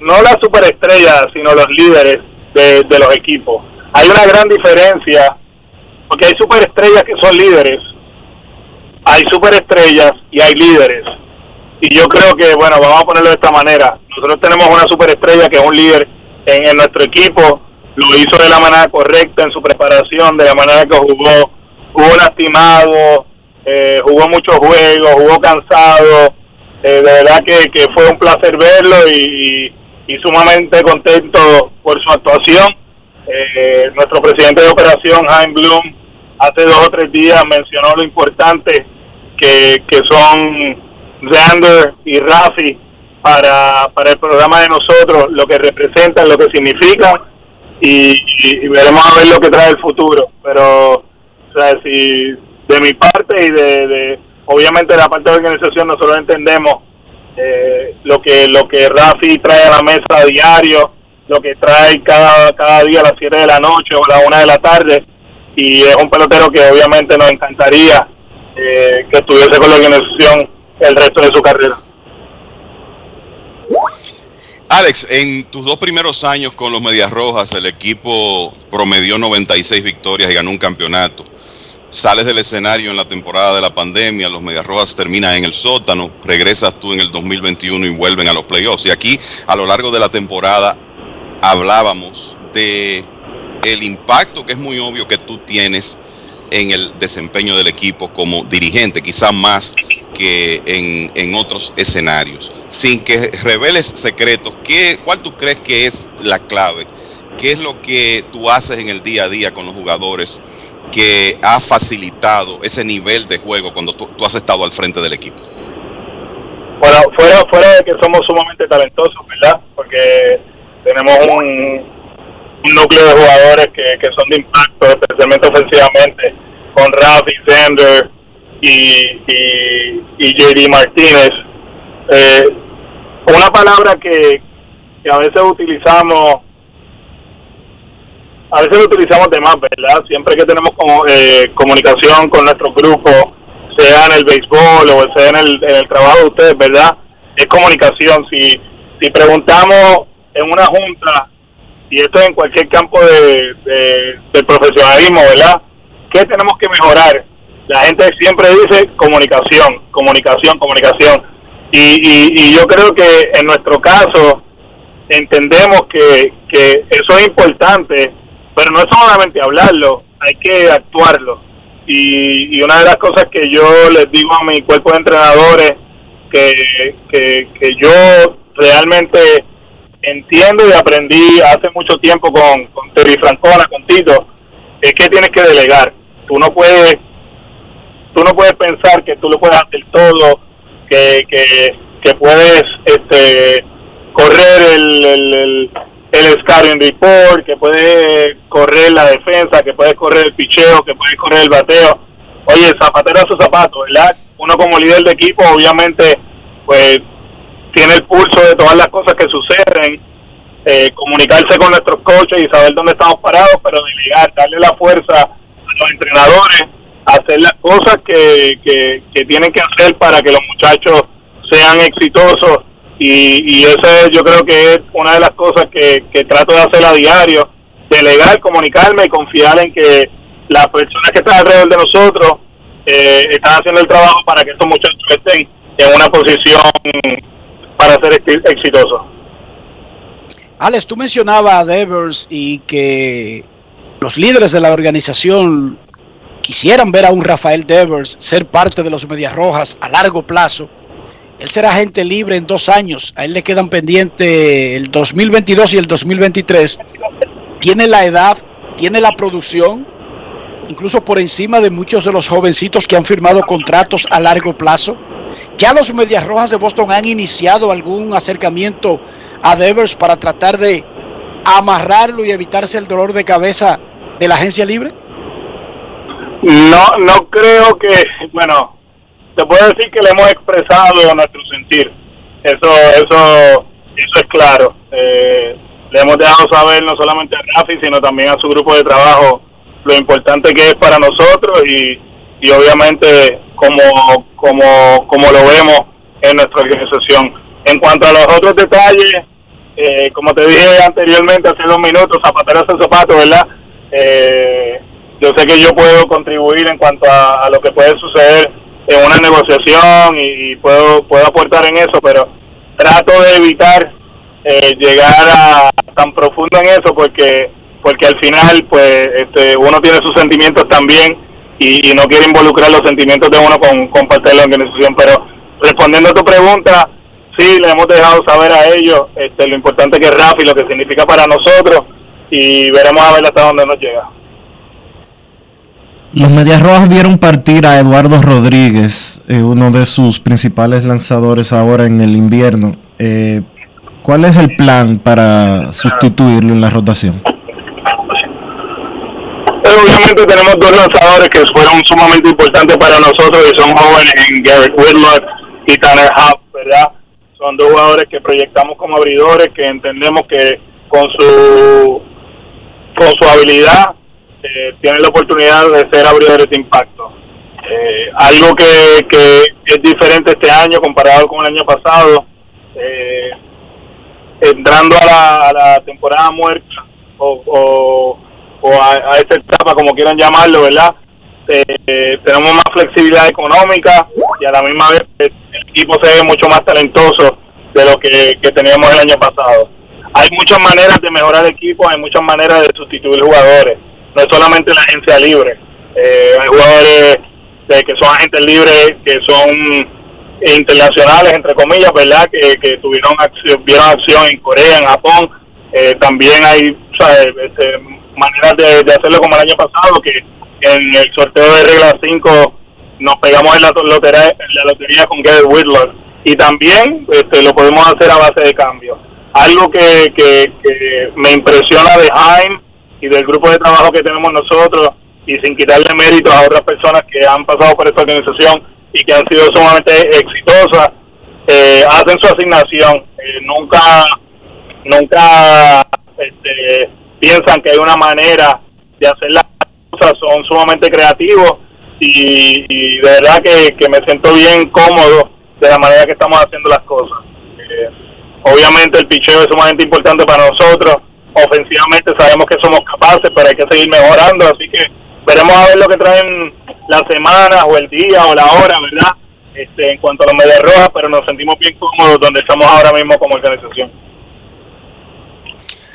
no las superestrellas, sino los líderes de, de los equipos. Hay una gran diferencia, porque hay superestrellas que son líderes, hay superestrellas y hay líderes. Y yo creo que, bueno, vamos a ponerlo de esta manera. Nosotros tenemos una superestrella que es un líder en, en nuestro equipo, lo hizo de la manera correcta en su preparación, de la manera que jugó, jugó lastimado, eh, jugó muchos juegos, jugó cansado, eh, de verdad que, que fue un placer verlo y, y sumamente contento por su actuación. Eh, nuestro presidente de operación, Jaime Bloom, hace dos o tres días mencionó lo importante que, que son Xander y Rafi para, para el programa de nosotros, lo que representan, lo que significan y veremos a ver lo que trae el futuro. Pero, o sea, si de mi parte y de, obviamente de la parte de la organización nosotros entendemos eh, lo que lo que Rafi trae a la mesa a diario, lo que trae cada, cada día a las 7 de la noche o a la 1 de la tarde, y es un pelotero que obviamente nos encantaría eh, que estuviese con la organización el resto de su carrera. Alex, en tus dos primeros años con los Medias Rojas, el equipo promedió 96 victorias y ganó un campeonato. Sales del escenario en la temporada de la pandemia, los Medias Rojas terminan en el sótano, regresas tú en el 2021 y vuelven a los playoffs. Y aquí, a lo largo de la temporada, hablábamos de el impacto que es muy obvio que tú tienes en el desempeño del equipo como dirigente, quizás más que en, en, otros escenarios. Sin que reveles secretos, ¿qué, ¿cuál tú crees que es la clave? ¿Qué es lo que tú haces en el día a día con los jugadores que ha facilitado ese nivel de juego cuando tú, has estado al frente del equipo? Bueno, fuera, fuera de que somos sumamente talentosos, ¿verdad? Porque tenemos un, núcleo de jugadores que, que son de impacto, especialmente ofensivamente, con Rafi, Zender y, y, y JD Martínez. Eh, una palabra que a veces utilizamos, a veces lo utilizamos de más, ¿verdad? Siempre que tenemos como, eh, comunicación con nuestro grupo, sea en el béisbol o sea en el, en el trabajo de ustedes, ¿verdad? Es comunicación. Si, si preguntamos en una junta y esto en cualquier campo de, de, del profesionalismo, ¿verdad? ¿Qué tenemos que mejorar? La gente siempre dice comunicación, comunicación, comunicación. Y, y, y yo creo que en nuestro caso entendemos que, que eso es importante, pero no es solamente hablarlo, hay que actuarlo. Y, y una de las cosas que yo les digo a mi cuerpo de entrenadores, que, que, que yo realmente entiendo y aprendí hace mucho tiempo con, con Terry Francona, con Tito, es que tienes que delegar. Tú no puedes, tú no puedes pensar que tú lo puedes hacer todo, que, que, que puedes este, correr el, el scouting report, que puedes correr la defensa, que puedes correr el picheo, que puedes correr el bateo. Oye, zapatero a su zapato, ¿verdad? Uno como líder de equipo, obviamente, pues tiene el pulso de todas las cosas que suceden, eh, comunicarse con nuestros coaches y saber dónde estamos parados, pero delegar, darle la fuerza a los entrenadores, hacer las cosas que, que, que tienen que hacer para que los muchachos sean exitosos y, y ese yo creo que es una de las cosas que, que trato de hacer a diario, delegar, comunicarme y confiar en que las personas que están alrededor de nosotros eh, están haciendo el trabajo para que estos muchachos estén en una posición para ser exitoso. Alex, tú mencionabas a Devers y que los líderes de la organización quisieran ver a un Rafael Devers ser parte de los Medias Rojas a largo plazo. Él será agente libre en dos años. A él le quedan pendientes el 2022 y el 2023. Tiene la edad, tiene la producción, incluso por encima de muchos de los jovencitos que han firmado contratos a largo plazo. Ya los Medias Rojas de Boston han iniciado algún acercamiento a Devers para tratar de amarrarlo y evitarse el dolor de cabeza de la agencia libre. No, no creo que, bueno, te puedo decir que le hemos expresado nuestro sentir. Eso, eso, eso es claro. Eh, le hemos dejado saber no solamente a Rafi, sino también a su grupo de trabajo lo importante que es para nosotros y, y obviamente como, como, como lo vemos en nuestra organización. En cuanto a los otros detalles, eh, como te dije anteriormente, hace dos minutos, zapatero hace zapato, ¿verdad? Eh, yo sé que yo puedo contribuir en cuanto a, a, lo que puede suceder en una negociación y, puedo, puedo aportar en eso, pero trato de evitar eh, llegar a tan profundo en eso porque porque al final pues este uno tiene sus sentimientos también y, y no quiere involucrar los sentimientos de uno con, con parte de la organización. Pero respondiendo a tu pregunta sí le hemos dejado saber a ellos este lo importante que es Rafi lo que significa para nosotros y veremos a ver hasta dónde nos llega los Medias Rojas vieron partir a Eduardo Rodríguez, eh, uno de sus principales lanzadores ahora en el invierno. Eh, ¿Cuál es el plan para sustituirlo en la rotación? Pero obviamente tenemos dos lanzadores que fueron sumamente importantes para nosotros y son jóvenes en Garrett Whitlock y Tanner Huff, ¿verdad? Son dos jugadores que proyectamos como abridores, que entendemos que con su con su habilidad eh, tienen la oportunidad de ser abridores de impacto. Eh, algo que, que es diferente este año comparado con el año pasado, eh, entrando a la, a la temporada muerta o, o, a, a esta etapa, como quieran llamarlo, ¿verdad? Eh, tenemos más flexibilidad económica y a la misma vez eh, el equipo se ve mucho más talentoso de lo que, que teníamos el año pasado. Hay muchas maneras de mejorar el equipo, hay muchas maneras de sustituir jugadores, no es solamente la agencia libre. Eh, hay jugadores de, que son agentes libres, que son internacionales, entre comillas, ¿verdad? Que, que tuvieron acción, vieron acción en Corea, en Japón. Eh, también hay. Este, maneras de, hacerlo como el año pasado, que en el sorteo de regla 5 nos pegamos en la lotería, la lotería con Gary Whitlock y también este, lo podemos hacer a base de cambio. Algo que, que, que me impresiona de Jaime y del grupo de trabajo que tenemos nosotros y sin quitarle mérito a otras personas que han pasado por esta organización y que han sido sumamente exitosas, eh, hacen su asignación. Eh, nunca nunca este, piensan que hay una manera de hacer las cosas, son sumamente creativos y, y de verdad que, que me siento bien cómodo de la manera que estamos haciendo las cosas. Eh, obviamente el picheo es sumamente importante para nosotros, ofensivamente sabemos que somos capaces, pero hay que seguir mejorando, así que veremos a ver lo que traen las semanas o el día o la hora, ¿verdad? Este, en cuanto a los medias rojas, pero nos sentimos bien cómodos donde estamos ahora mismo como organización.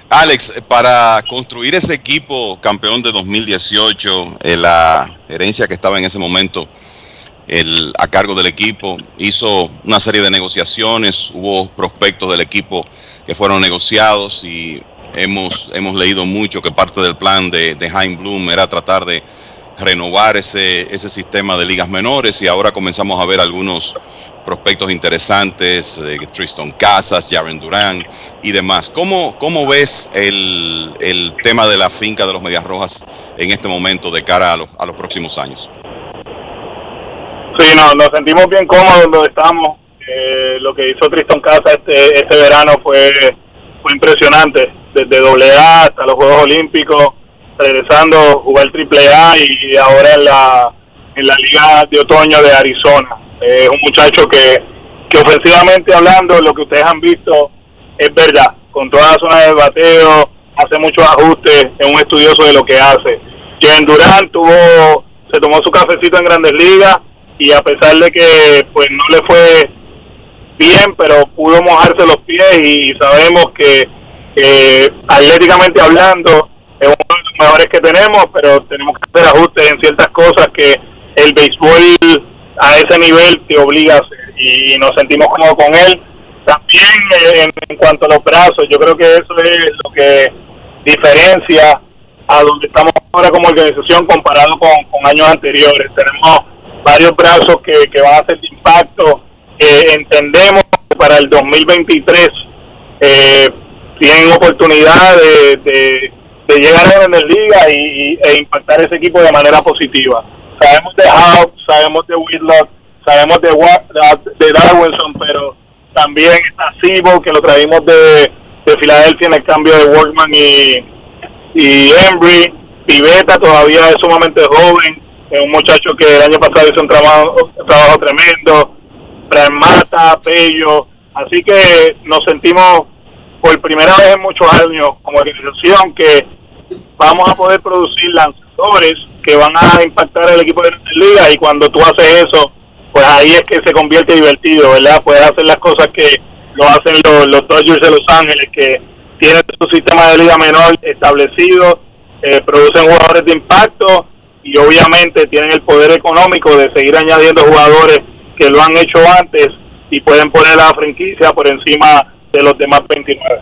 Alex, para construir ese equipo campeón de 2018, eh, la herencia que estaba en ese momento el, a cargo del equipo hizo una serie de negociaciones, hubo prospectos del equipo que fueron negociados y hemos, hemos leído mucho que parte del plan de, de Hein Bloom era tratar de renovar ese, ese sistema de ligas menores y ahora comenzamos a ver algunos prospectos interesantes, eh, Tristan Casas, Jaren Durán y demás. ¿Cómo, cómo ves el, el tema de la finca de los Medias Rojas en este momento de cara a los, a los próximos años? Sí, no, nos sentimos bien cómodos donde estamos. Eh, lo que hizo Tristan Casa este, este verano fue, fue impresionante, desde doble A hasta los Juegos Olímpicos, regresando jugar triple A y ahora en la, en la Liga de Otoño de Arizona. Es un muchacho que, que ofensivamente hablando, lo que ustedes han visto es verdad, con toda la zona de bateo, hace muchos ajustes, es un estudioso de lo que hace. Kevin Durant tuvo, se tomó su cafecito en grandes ligas y a pesar de que pues no le fue bien, pero pudo mojarse los pies y sabemos que eh, atléticamente hablando es uno de los mejores que tenemos, pero tenemos que hacer ajustes en ciertas cosas que el béisbol a ese nivel te obliga a hacer y nos sentimos cómodos con él. También eh, en, cuanto a los brazos, yo creo que eso es lo que diferencia a donde estamos ahora como organización comparado con, años anteriores. Tenemos varios brazos que, que van a de impacto. Eh, entendemos que para el 2023 eh, tienen oportunidad de, de, de llegar a la liga y, e impactar ese equipo de manera positiva. Sabemos de Howe, sabemos de Whitlock, sabemos de, de Darwinson, pero también está que lo traímos de, de Filadelfia en el cambio de Workman y, y Embry. Piveta todavía es sumamente joven, es un muchacho que el año pasado hizo un trabajo, un trabajo tremendo. Brian Mata, Pello. Así que nos sentimos por primera vez en muchos años como organización que vamos a poder producir lanzadores que van a impactar el equipo de la liga y cuando tú haces eso, pues ahí es que se convierte divertido, ¿verdad? Puedes hacer las cosas que lo hacen los, los Dodgers de Los Ángeles, que tienen su sistema de liga menor establecido, eh, producen jugadores de impacto y obviamente tienen el poder económico de seguir añadiendo jugadores que lo han hecho antes y pueden poner a la franquicia por encima de los demás 29.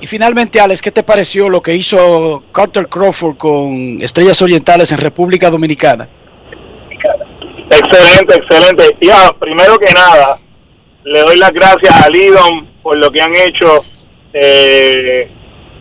Y finalmente, Alex, ¿qué te pareció lo que hizo Carter Crawford con Estrellas Orientales en República Dominicana? Excelente, excelente. Y ah, primero que nada, le doy las gracias a Lidon por lo que han hecho eh,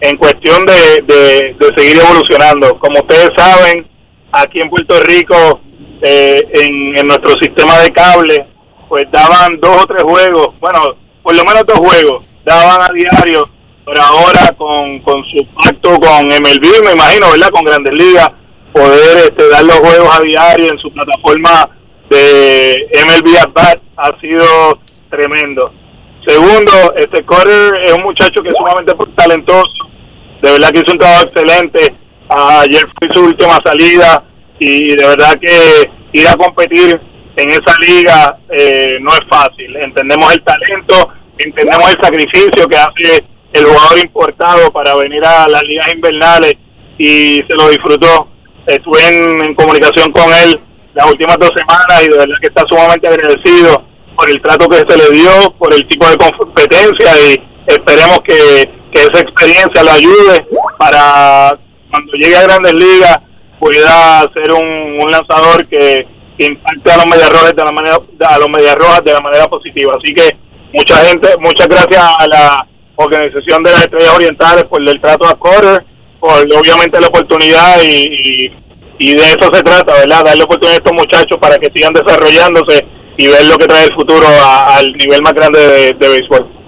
en cuestión de, de, de seguir evolucionando. Como ustedes saben, aquí en Puerto Rico, eh, en, en nuestro sistema de cable, pues daban dos o tres juegos, bueno, por lo menos dos juegos, daban a diario, pero ahora con, con su pacto con MLB, me imagino, ¿verdad? Con Grandes Ligas, poder este, dar los juegos a diario en su plataforma de MLB at Bat ha sido tremendo. Segundo, este Carter es un muchacho que es sumamente talentoso, de verdad que hizo un trabajo excelente. Ayer fue su última salida y de verdad que ir a competir en esa liga eh, no es fácil. Entendemos el talento, entendemos el sacrificio que hace el jugador importado para venir a las ligas invernales y se lo disfrutó. Estuve en, comunicación con él las últimas dos semanas y de verdad que está sumamente agradecido por el trato que se le dio, por el tipo de competencia y esperemos que, esa experiencia lo ayude para cuando llegue a grandes ligas pueda ser un lanzador que, que impacte a los medias rojas de la manera a los medias rojas de la manera positiva así que mucha gente muchas gracias a la organización de las estrellas orientales por el trato a Correr por obviamente la oportunidad y, y, de eso se trata verdad darle oportunidad a estos muchachos para que sigan desarrollándose y ver lo que trae el futuro al nivel más grande de, de béisbol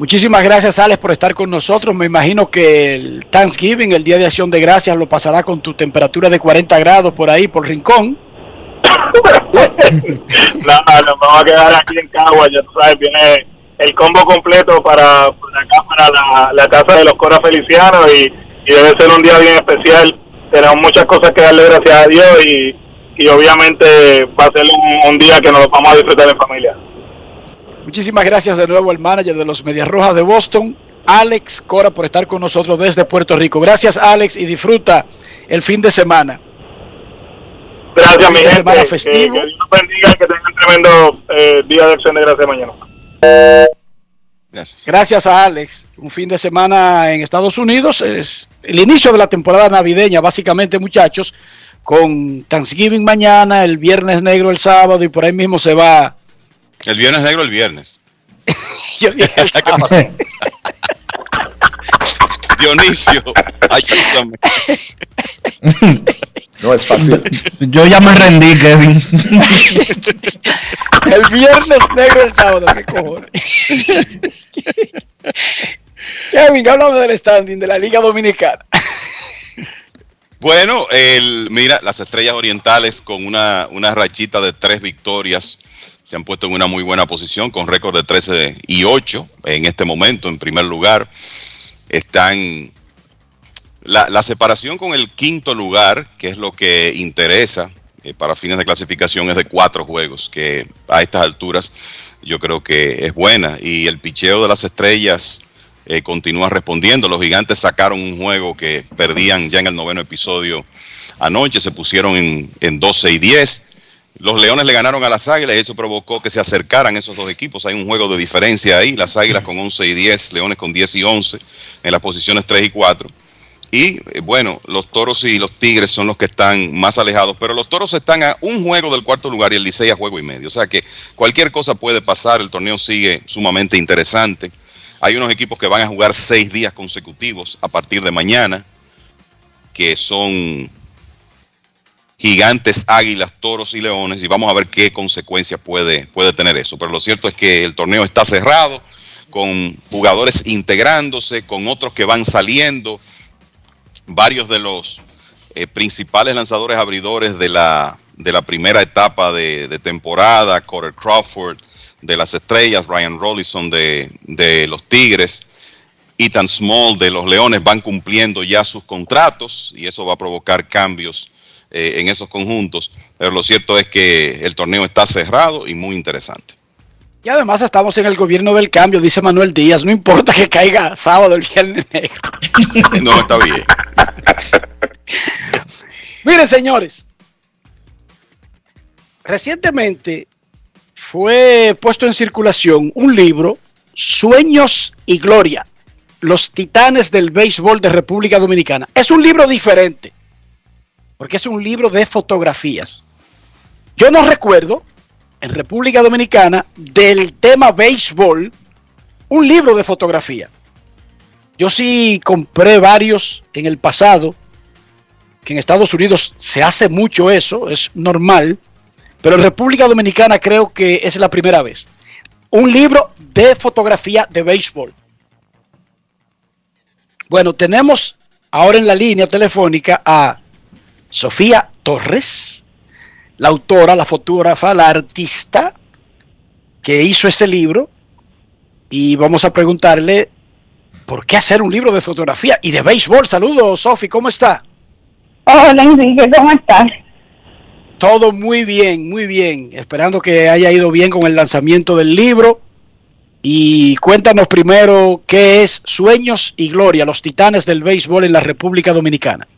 Muchísimas gracias, Alex, por estar con nosotros. Me imagino que el Thanksgiving, el Día de Acción de Gracias, lo pasará con tu temperatura de 40 grados por ahí, por Rincón. no, nos vamos a quedar aquí en Cagua, ya tú sabes, viene el combo completo para, para la, casa de los Coras Felicianos y, debe ser un día bien especial. Tenemos muchas cosas que darle gracias a Dios y, y obviamente va a ser un, un día que nos vamos a disfrutar en familia. Muchísimas gracias de nuevo al manager de los Medias Rojas de Boston, Alex Cora, por estar con nosotros desde Puerto Rico. Gracias, Alex, y disfruta el fin de semana. Gracias, mi gente. semana Que, que festivo. Dios los bendiga y que tengan tremendo eh, día de acción de gracias mañana. Gracias a Alex. Un fin de semana en Estados Unidos. Es el inicio de la temporada navideña, básicamente, muchachos, con Thanksgiving mañana, el Viernes Negro el sábado y por ahí mismo se va. El viernes negro el viernes. Yo dije el sábado. Dionisio, ayúdame. No es fácil. Yo ya me rendí, Kevin. El Viernes Negro el sábado, qué cojones. Kevin, háblame del standing de la Liga Dominicana. Bueno, el, mira, las estrellas orientales con una, una rachita de tres victorias se han puesto en una muy buena posición con récord de 13 y 8 en este momento, en primer lugar. Están la, la separación con el quinto lugar, que es lo que interesa eh, para fines de clasificación, es de cuatro juegos, que a estas alturas yo creo que es buena. Y el picheo de las estrellas eh, continúa respondiendo. Los gigantes sacaron un juego que perdían ya en el noveno episodio anoche, se pusieron en, en 12 y 10. Los Leones le ganaron a las Águilas y eso provocó que se acercaran esos dos equipos. Hay un juego de diferencia ahí, las Águilas con 11 y 10, Leones con 10 y 11 en las posiciones 3 y 4. Y eh, bueno, los Toros y los Tigres son los que están más alejados, pero los Toros están a un juego del cuarto lugar y el Licey a juego y medio. O sea que cualquier cosa puede pasar, el torneo sigue sumamente interesante. Hay unos equipos que van a jugar seis días consecutivos a partir de mañana, que son gigantes, águilas, toros y leones, y vamos a ver qué consecuencias puede, puede tener eso. Pero lo cierto es que el torneo está cerrado, con jugadores integrándose, con otros que van saliendo, varios de los eh, principales lanzadores abridores de la, de la primera etapa de, temporada, Corey Crawford de las Estrellas, Ryan Rollison de, de los Tigres, Ethan Small de los Leones van cumpliendo ya sus contratos y eso va a provocar cambios eh, en esos conjuntos. Pero lo cierto es que el torneo está cerrado y muy interesante. Y además estamos en el gobierno del cambio, dice Manuel Díaz. No importa que caiga sábado el Viernes Negro. No, está bien. Miren, señores. Recientemente fue puesto en circulación un libro, Sueños y Gloria, los titanes del béisbol de República Dominicana. Es un libro diferente, porque es un libro de fotografías. Yo no recuerdo en República Dominicana del tema béisbol un libro de fotografía. Yo sí compré varios en el pasado, que en Estados Unidos se hace mucho eso, es normal, pero en República Dominicana creo que es la primera vez. Un libro de fotografía de béisbol. Bueno, tenemos ahora en la línea telefónica a Sofía Torres, la autora, la fotógrafa, la artista que hizo este libro. Y vamos a preguntarle por qué hacer un libro de fotografía y de béisbol. Saludos, Sofi, ¿cómo está? Hola Enrique, ¿cómo estás? Todo muy bien, muy bien. Esperando que haya ido bien con el lanzamiento del libro. Y cuéntanos primero qué es Sueños y Gloria, los titanes del béisbol en la República Dominicana.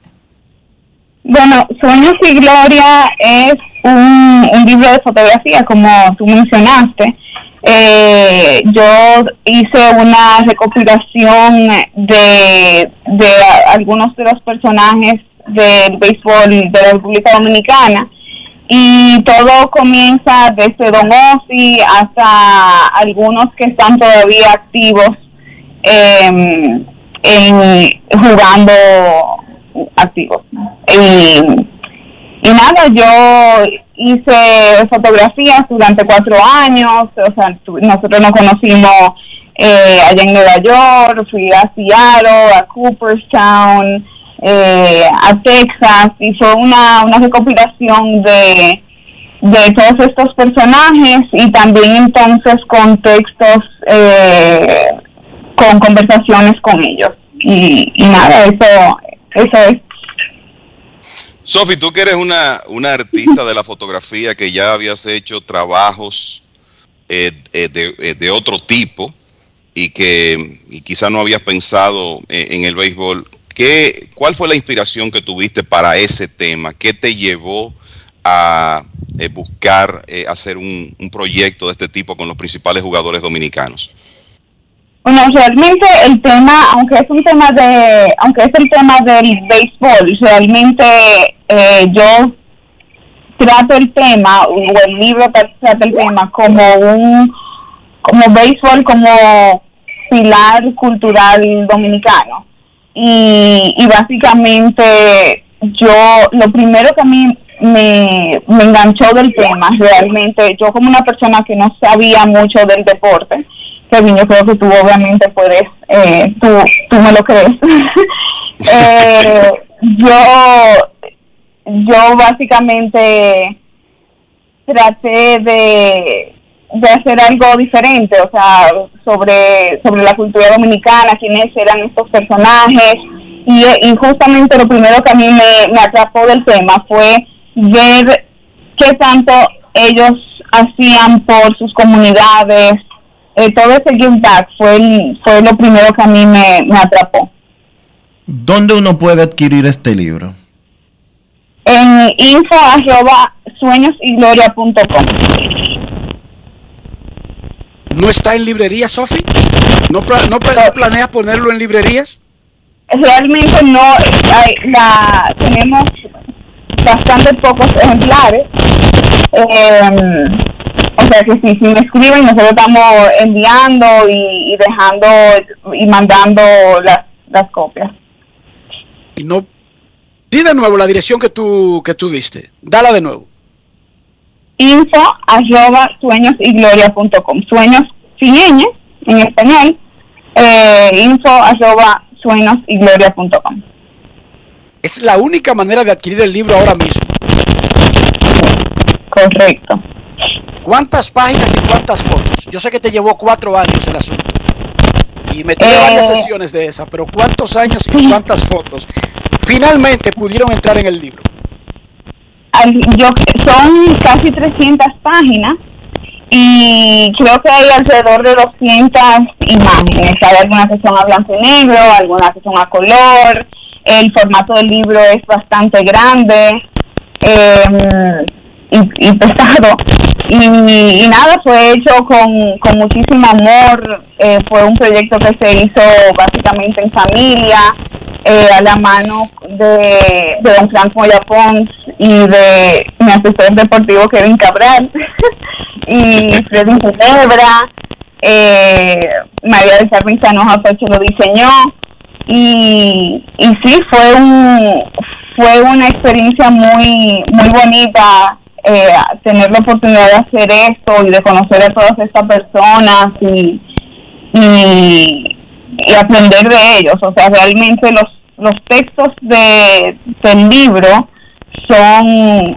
Bueno, Sueños y Gloria es un, un libro de fotografía, como tú mencionaste. Eh, yo hice una recopilación de, de algunos de los personajes del béisbol de la República Dominicana y todo comienza desde Don Ossi hasta algunos que están todavía activos em, en, jugando activos. Y, y nada, yo hice fotografías durante cuatro años, o sea, nosotros nos conocimos eh, allá en Nueva York, fui a Seattle, a Cooperstown, eh, a Texas, y fue una, una recopilación de, de todos estos personajes y también entonces con textos, eh, con conversaciones con ellos. Y, y nada, eso, eso es. Sofi, tú que eres una, una artista de la fotografía que ya habías hecho trabajos eh, eh, de, eh, de, otro tipo y que y quizá no habías pensado en, el béisbol, ¿qué, ¿cuál fue la inspiración que tuviste para ese tema? ¿Qué te llevó a buscar hacer un, un proyecto de este tipo con los principales jugadores dominicanos? Bueno, realmente el tema, aunque es un tema de, aunque es el tema del béisbol, realmente eh, yo trato el tema, o el libro trata el tema como un, como béisbol, como pilar cultural dominicano. Y, y básicamente yo, lo primero que a mí me, me enganchó del tema, realmente, yo como una persona que no sabía mucho del deporte, Yo creo que tú obviamente puedes, eh, tú, tú me lo crees. eh, yo, yo básicamente traté de, de hacer algo diferente, o sea, sobre, sobre la cultura dominicana, quiénes eran estos personajes, y, y justamente lo primero que a mí me atrapó del tema fue ver qué tanto ellos hacían por sus comunidades, eh, todo ese give back fue, el, fue lo primero que a mí me, me atrapó. ¿Dónde uno puede adquirir este libro? En info arroba sueñosigloria.com. ¿No está en librería, Sofi? ¿No, no, ¿No planeas ponerlo en librerías? Realmente no. Hay, la, tenemos bastante pocos ejemplares. Eh, o sea que si, si me escriben, nosotros estamos enviando y, y dejando y mandando las, las copias. Y no. Di de nuevo la dirección que tú, que tú diste. Dala de nuevo. Info arroba sueñosigloria.com. Sueños sin ñ en español. Eh, info arroba sueñosigloria.com. Es la única manera de adquirir el libro ahora mismo. Correcto. ¿Cuántas páginas y cuántas fotos? Yo sé que te llevó cuatro años el asunto. Y me tuve eh, varias sesiones de esa, pero ¿cuántos años y cuántas fotos finalmente pudieron entrar en el libro? Yo, son casi 300 páginas y creo que hay alrededor de 200 imágenes. Hay algunas que son a blanco y negro, algunas que son a color. El formato del libro es bastante grande. Eh, y, y pesado. Y, y, nada, fue hecho con, con muchísimo amor, eh, fue un proyecto que se hizo básicamente en familia, eh, a la mano de, de don Frank Moya Pons y de mi asesor deportivo Kevin Cabral y Freddy Ginebra, eh, María de Carmen Sanoja Pecho lo diseñó. Y, y sí, fue un fue una experiencia muy muy bonita eh, tener la oportunidad de hacer esto y de conocer a todas estas personas y, y, y aprender de ellos. O sea, realmente los, los textos de, del libro son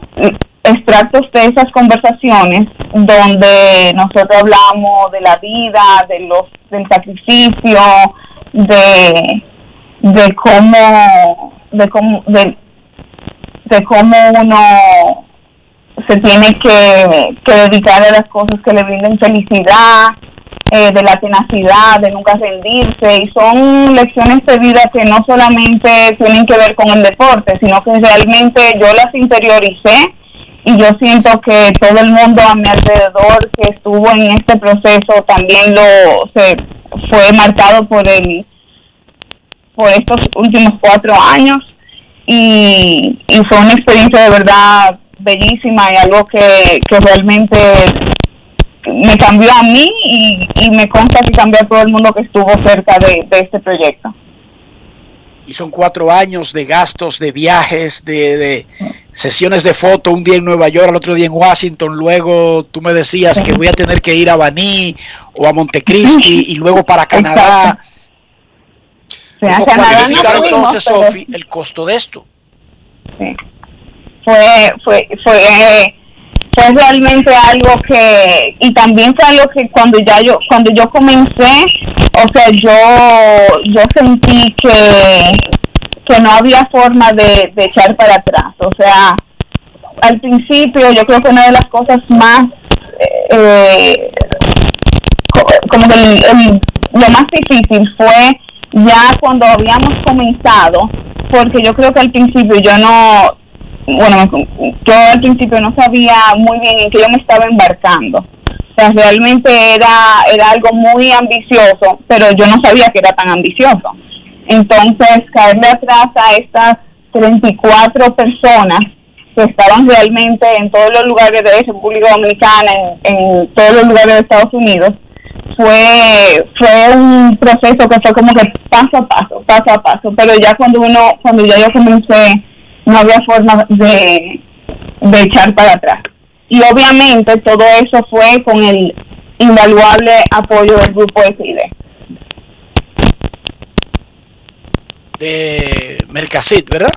extractos de esas conversaciones donde nosotros hablamos de la vida, de los del sacrificio, de, de cómo de cómo de, de cómo uno se tiene que, que dedicar a las cosas que le brinden felicidad, eh, de la tenacidad, de nunca rendirse, y son lecciones de vida que no solamente tienen que ver con el deporte, sino que realmente yo las interioricé y yo siento que todo el mundo a mi alrededor que estuvo en este proceso también lo se fue marcado por el por estos últimos cuatro años. Y, y fue una experiencia de verdad bellísima y algo que, que realmente me cambió a mí y, y me consta que cambió a todo el mundo que estuvo cerca de, de este proyecto. Y son cuatro años de gastos, de viajes, de, de sesiones de foto, un día en Nueva York, al otro día en Washington, luego tú me decías que voy a tener que ir a Baní o a Montecristi y luego para Canadá. ¿Cómo no entonces, Sofi, el costo de esto? Sí. Fue, fue, fue, fue realmente algo que, y también fue algo que cuando ya yo, cuando yo comencé, o sea, yo, yo sentí que, que no había forma de, de echar para atrás, o sea, al principio yo creo que una de las cosas más, eh, co- como que el- lo más difícil fue ya cuando habíamos comenzado, porque yo creo que al principio yo no, bueno, yo al principio no sabía muy bien en qué yo me estaba embarcando. O sea, realmente era, era algo muy ambicioso, pero yo no sabía que era tan ambicioso. Entonces, caerle atrás a estas 34 personas que estaban realmente en todos los lugares de República Dominicana, en, en todos los lugares de Estados Unidos, fue fue un proceso que fue como que paso a paso, paso a paso, pero ya cuando uno, cuando ya yo comencé, no había forma de, de echar para atrás. Y obviamente todo eso fue con el invaluable apoyo del grupo de CIDE. de Mercasit, ¿verdad?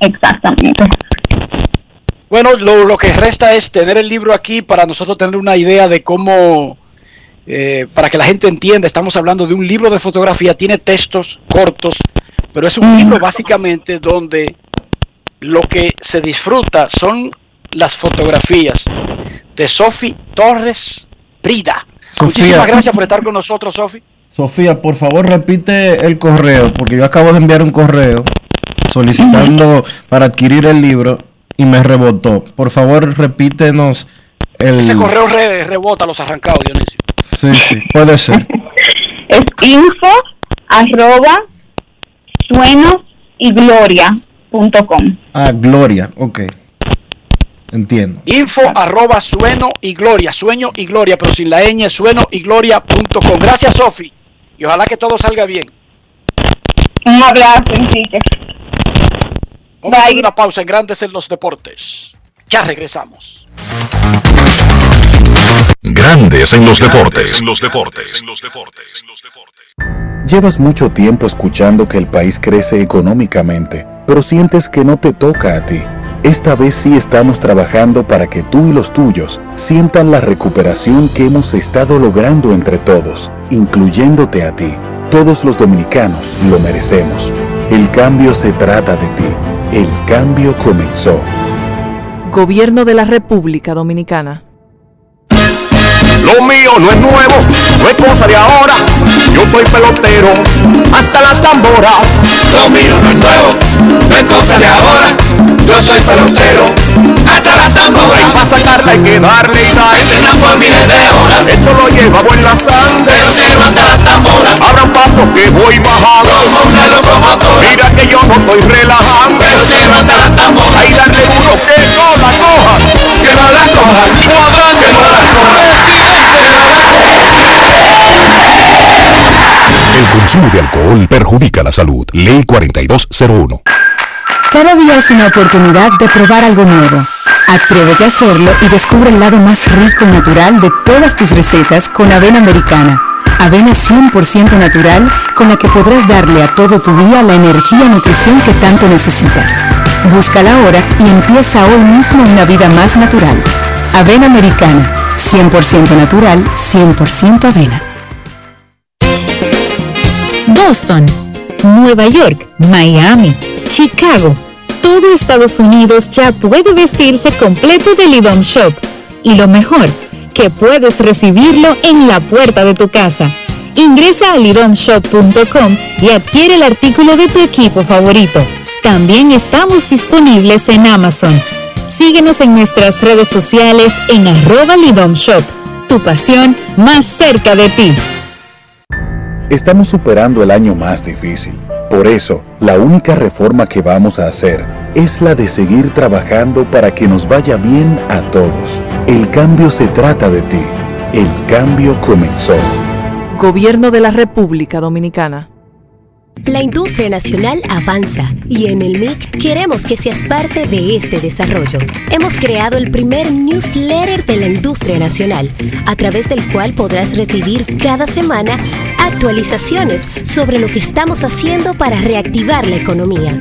Exactamente. Bueno, lo, lo que resta es tener el libro aquí para nosotros tener una idea de cómo, eh, para que la gente entienda, estamos hablando de un libro de fotografía, tiene textos cortos, pero es un libro básicamente donde lo que se disfruta son las fotografías de Sofi Torres Prida. Sofía. Muchísimas gracias por estar con nosotros, Sofi. Sofía, por favor repite el correo, porque yo acabo de enviar un correo solicitando para adquirir el libro y me rebotó. Por favor, repítenos el... Ese correo re- rebota los arrancados, Dionisio. Sí, sí, puede ser. Es info arroba suenos y gloria.com. Ah, Gloria, ok. Entiendo. Info arroba sueno y gloria, sueño y gloria, pero sin la ñ, sueno y gloria.com. Gracias, Sofi. Y ojalá que todo salga bien. Un abrazo, Enrique. Vamos a hacer una pausa en Grandes en los Deportes. Ya regresamos. Grandes en los deportes. En los deportes. Llevas mucho tiempo escuchando que el país crece económicamente, pero sientes que no te toca a ti. Esta vez sí estamos trabajando para que tú y los tuyos sientan la recuperación que hemos estado logrando entre todos, incluyéndote a ti. Todos los dominicanos lo merecemos. El cambio se trata de ti. El cambio comenzó. Gobierno de la República Dominicana. Lo mío no es nuevo, no es cosa de ahora. Yo soy pelotero, hasta las tamboras. Lo mío no es nuevo, no es cosa de ahora. Yo soy pelotero, hasta las tamboras. Para sacarla hay que darle sal. Por miles de horas. Esto lo llevamos en la sangre. Pero hasta las tamboras. Abra un paso que voy bajando. Una locomotora. Mira que yo no estoy relajando. Pero hasta las tamboras. Ahí darle duro que no la coja. Que no la coja. Cuadrante que no la coja. El consumo de alcohol perjudica la salud. Ley 4201. Cada día es una oportunidad de probar algo nuevo. Atrévete a hacerlo y descubre el lado más rico y natural de todas tus recetas con avena americana. Avena 100% natural con la que podrás darle a todo tu día la energía y nutrición que tanto necesitas. Búscala ahora y empieza hoy mismo una vida más natural. Avena americana, 100% natural, 100% avena. Boston, Nueva York, Miami, Chicago. Todo Estados Unidos ya puede vestirse completo de Lidom Shop. Y lo mejor, que puedes recibirlo en la puerta de tu casa. Ingresa a lidomshop.com y adquiere el artículo de tu equipo favorito. También estamos disponibles en Amazon. Síguenos en nuestras redes sociales en arroba lidomshop. Tu pasión más cerca de ti. Estamos superando el año más difícil. Por eso, la única reforma que vamos a hacer es la de seguir trabajando para que nos vaya bien a todos. El cambio se trata de ti. El cambio comenzó. Gobierno de la República Dominicana. La industria nacional avanza y en el MIC queremos que seas parte de este desarrollo. Hemos creado el primer newsletter de la industria nacional, a través del cual podrás recibir cada semana actualizaciones sobre lo que estamos haciendo para reactivar la economía.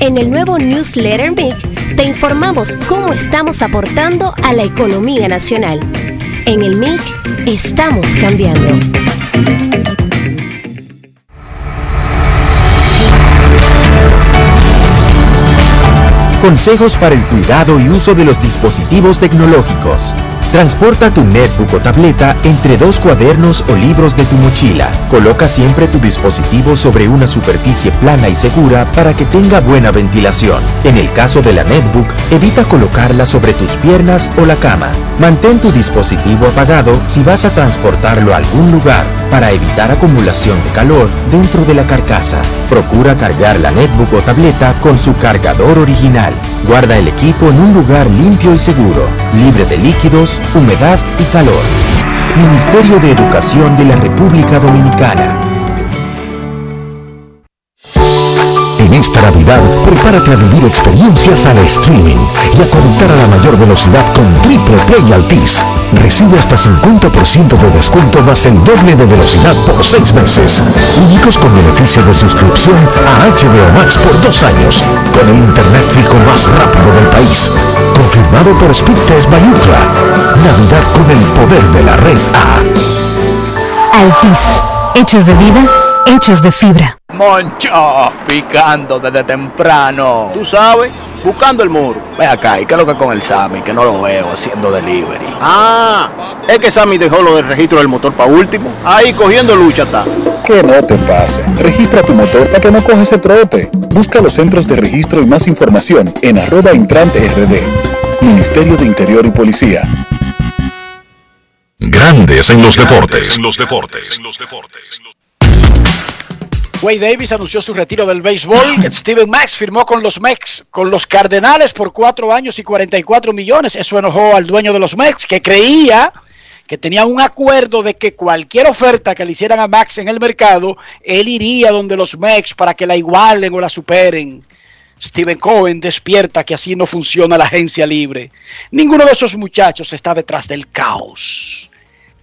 En el nuevo newsletter MIC te informamos cómo estamos aportando a la economía nacional. En el MIC estamos cambiando. Consejos para el cuidado y uso de los dispositivos tecnológicos. Transporta tu netbook o tableta entre dos cuadernos o libros de tu mochila. Coloca siempre tu dispositivo sobre una superficie plana y segura para que tenga buena ventilación. En el caso de la netbook, evita colocarla sobre tus piernas o la cama. Mantén tu dispositivo apagado si vas a transportarlo a algún lugar para evitar acumulación de calor dentro de la carcasa. Procura cargar la netbook o tableta con su cargador original. Guarda el equipo en un lugar limpio y seguro, libre de líquidos, humedad y calor. Ministerio de Educación de la República Dominicana. Esta Navidad, prepárate a vivir experiencias al streaming y a conectar a la mayor velocidad con Triple Play Altis. Recibe hasta 50% de descuento más el doble de velocidad por 6 meses. Únicos con beneficio de suscripción a HBO Max por 2 años, con el internet fijo más rápido del país. Confirmado por Speedtest by Ookla. Navidad con el poder de la red A. Altis, hechos de vida, hechos de fibra. Moncho, picando desde temprano. Tú sabes, buscando el moro. Ve acá, ¿y qué es lo que con el Sammy? Que no lo veo haciendo delivery. Ah, es que Sammy dejó lo del registro del motor para último. Ahí cogiendo lucha está. Que no te pase. Registra tu motor para que no cojas ese trote. Busca los centros de registro y más información en arroba intrante rd. Ministerio de Interior y Policía. Grandes en los deportes. En los deportes. Wade Davis anunció su retiro del béisbol. Steven Max firmó con los Mex, con los Cardenales por cuatro años y 44 millones. Eso enojó al dueño de los Mex, que creía que tenía un acuerdo de que cualquier oferta que le hicieran a Max en el mercado, él iría donde los Mex para que la igualen o la superen. Steven Cohen despierta que así no funciona la agencia libre. Ninguno de esos muchachos está detrás del caos.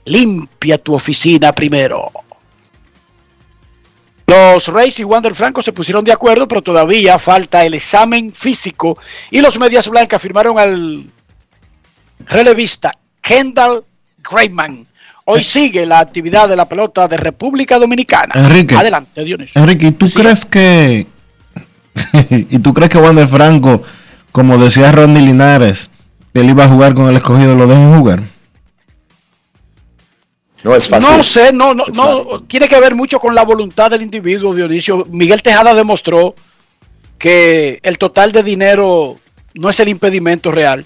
Limpia tu oficina primero. Los Rays y Wander Franco se pusieron de acuerdo, pero todavía falta el examen físico y los Medias Blancas firmaron al relevista Kendall Grayman. Hoy sigue la actividad de la pelota de República Dominicana. Enrique. Adelante, Dionisio. Enrique, ¿y tú crees que y tú crees que Wander Franco, como decía Ronnie Linares, él iba a jugar con el escogido, lo dejen jugar? No es fácil. No sé, no, no, no, tiene que ver mucho con la voluntad del individuo, Dionisio. Miguel Tejada demostró que el total de dinero no es el impedimento real.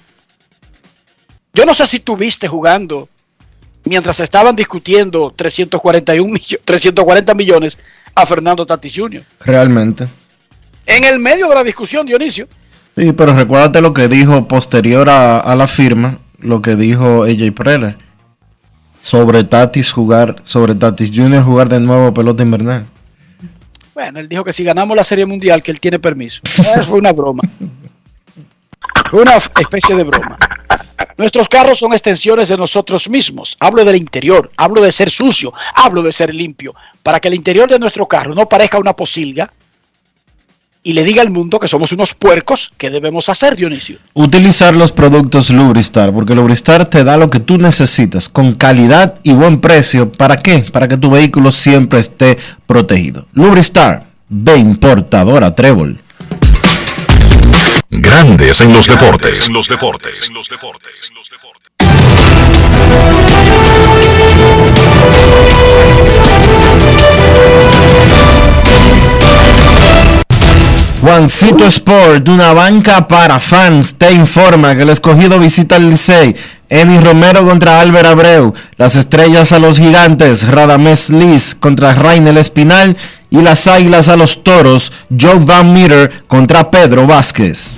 Yo no sé si tú viste jugando mientras estaban discutiendo 341 millo- 340 millones a Fernando Tatis Jr. Realmente. En el medio de la discusión, Dionisio. Sí, pero recuérdate lo que dijo posterior a, a la firma, lo que dijo AJ Preller. Sobre Tatis jugar, sobre Tatis Jr. jugar de nuevo pelota invernal. Bueno, él dijo que si ganamos la Serie Mundial, que él tiene permiso. Fue una broma. Una especie de broma. Nuestros carros son extensiones de nosotros mismos. Hablo del interior, hablo de ser sucio, hablo de ser limpio. Para que el interior de nuestro carro no parezca una posilga y le diga al mundo que somos unos puercos, ¿qué debemos hacer, Dionisio? Utilizar los productos Lubristar, porque Lubristar te da lo que tú necesitas, con calidad y buen precio. ¿Para qué? Para que tu vehículo siempre esté protegido. Lubristar, ve importadora Trébol. Grandes en los deportes. En los deportes. En los deportes. Juancito Sport, una banca para fans, te informa que el escogido visita el Licey. Eni Romero contra Álvaro Abreu, las estrellas a los gigantes, Radamés Liz contra Rainel Espinal y las águilas a los toros, Joe Van Meter contra Pedro Vázquez.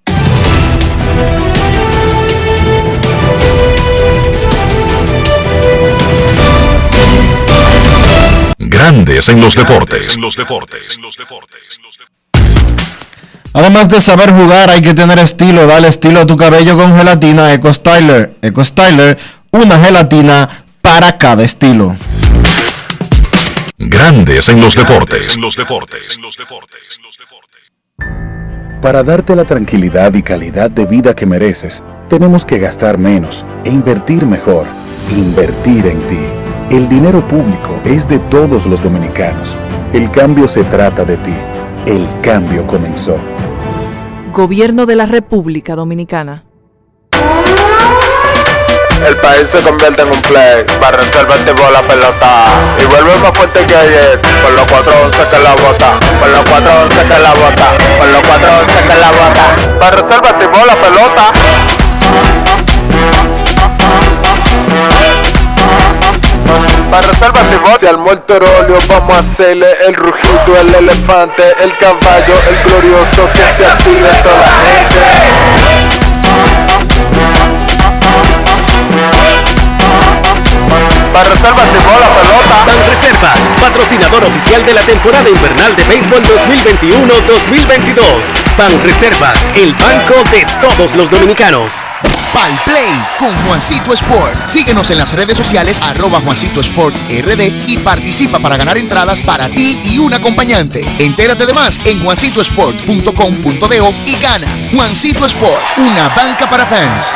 Grandes en los deportes. En los deportes. Además de saber jugar, hay que tener estilo. Dale estilo a tu cabello con gelatina Eco Styler. Eco Styler, una gelatina para cada estilo. Grandes en los deportes. En los deportes. Para darte la tranquilidad y calidad de vida que mereces, tenemos que gastar menos e invertir mejor. Invertir en ti. El dinero público es de todos los dominicanos. El cambio se trata de ti. El cambio comenzó. Gobierno de la República Dominicana. El país se convierte en un play. Para reservar tipo la pelota. Y vuelve más fuerte que ayer. Por los 411 que la bota. Por los 411 que la bota. Por los 411 que la bota. Para reservar tipo la pelota. Para reservar tipo Si al muerto óleo vamos a hacerle el rugido, el elefante, el caballo, el glorioso que se active toda la gente. Para reservas tipo la pelota. Ban Reservas, patrocinador oficial de la temporada invernal de béisbol 2021-2022. Ban Reservas, el banco de todos los dominicanos. Pal Play con Juancito Sport. Síguenos en las redes sociales arroba Juancito Sport RD y participa para ganar entradas para ti y un acompañante. Entérate de más en juancitosport.com.de y gana. Juancito Sport, una banca para fans.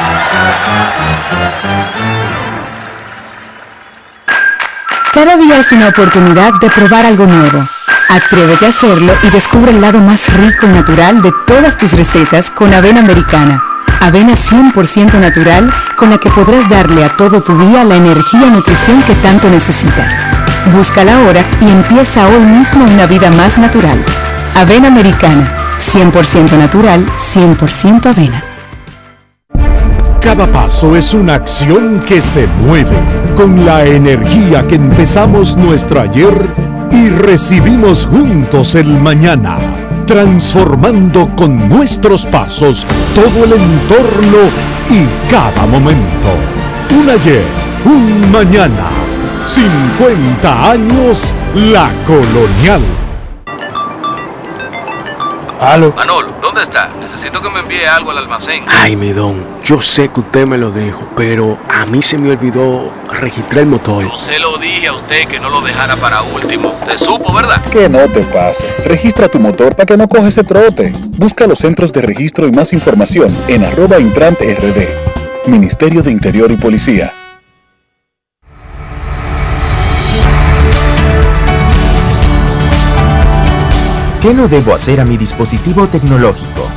Cada día es una oportunidad de probar algo nuevo. Atrévete a hacerlo y descubre el lado más rico y natural de todas tus recetas con avena americana. Avena 100% natural con la que podrás darle a todo tu día la energía y nutrición que tanto necesitas. Búscala ahora y empieza hoy mismo una vida más natural. Avena americana, 100% natural, 100% avena. Cada paso es una acción que se mueve con la energía que empezamos nuestro ayer y recibimos juntos el mañana, transformando con nuestros pasos todo el entorno y cada momento. Un ayer, un mañana, 50 años la colonial. Aló. Manolo, ¿dónde está? Necesito que me envíe algo al almacén. Ay, mi don, yo sé que usted me lo dijo, pero a mí se me olvidó registrar el motor. Yo se lo dije a usted que no lo dejara para último. Te supo, ¿verdad? Que no te pase. Registra tu motor para que no coge ese trote. Busca los centros de registro y más información en arroba intrante rd. Ministerio de Interior y Policía. ¿Qué no debo hacer a mi dispositivo tecnológico?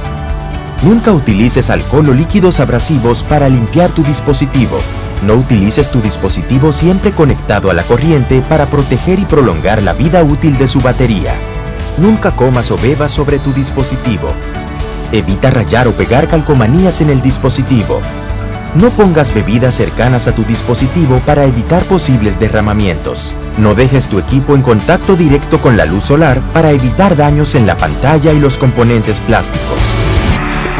Nunca utilices alcohol o líquidos abrasivos para limpiar tu dispositivo. No utilices tu dispositivo siempre conectado a la corriente para proteger y prolongar la vida útil de su batería. Nunca comas o bebas sobre tu dispositivo. Evita rayar o pegar calcomanías en el dispositivo. No pongas bebidas cercanas a tu dispositivo para evitar posibles derramamientos. No dejes tu equipo en contacto directo con la luz solar para evitar daños en la pantalla y los componentes plásticos.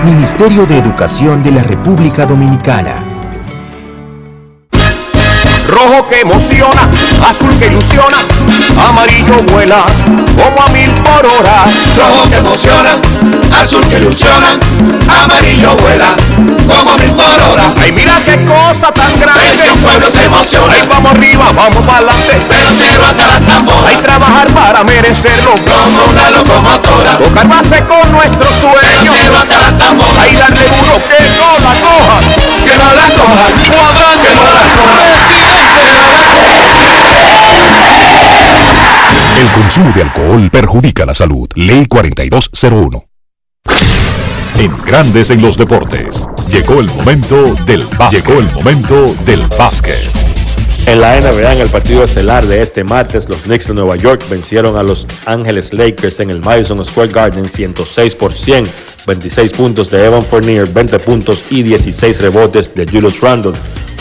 Ministerio de Educación de la República Dominicana. Rojo que emociona, azul que ilusiona, amarillo vuela como a mil por hora. Rojo que emociona, azul que ilusiona, amarillo vuela como a mil por hora. Ay, mira qué cosa tan grande. El pueblo se emociona. Ay, vamos arriba, vamos adelante. Pero cero hasta la tambora. Hay trabajar para merecerlo. Como una locomotora. Tocar base con nuestro sueño. Cero hasta la tambora. Ay, darle duro que no la coja. Que no la coja. Que no la coja. El consumo de alcohol perjudica la salud. Ley 4201. En Grandes en los Deportes. Llegó el momento del básquet. Llegó el momento del básquet. En la NBA, en el partido estelar de este martes, los Knicks de Nueva York vencieron a los Ángeles Lakers en el Madison Square Garden 106 por 100, 26 puntos de Evan Fournier, 20 puntos y 16 rebotes de Julius Randle.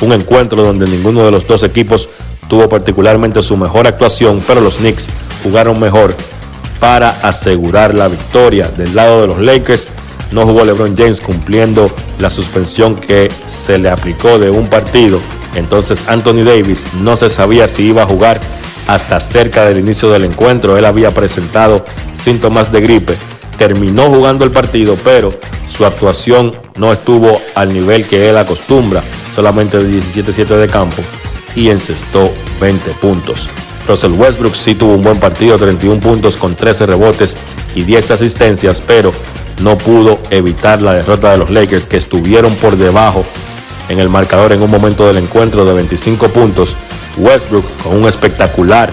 Un encuentro donde ninguno de los dos equipos tuvo particularmente su mejor actuación, pero los Knicks jugaron mejor para asegurar la victoria. Del lado de los Lakers no jugó LeBron James cumpliendo la suspensión que se le aplicó de un partido. Entonces Anthony Davis no se sabía si iba a jugar hasta cerca del inicio del encuentro. Él había presentado síntomas de gripe. Terminó jugando el partido, pero su actuación no estuvo al nivel que él acostumbra, solamente de 17-7 de campo y encestó 20 puntos. Russell Westbrook sí tuvo un buen partido, 31 puntos con 13 rebotes y 10 asistencias, pero no pudo evitar la derrota de los Lakers que estuvieron por debajo en el marcador en un momento del encuentro de 25 puntos. Westbrook con un espectacular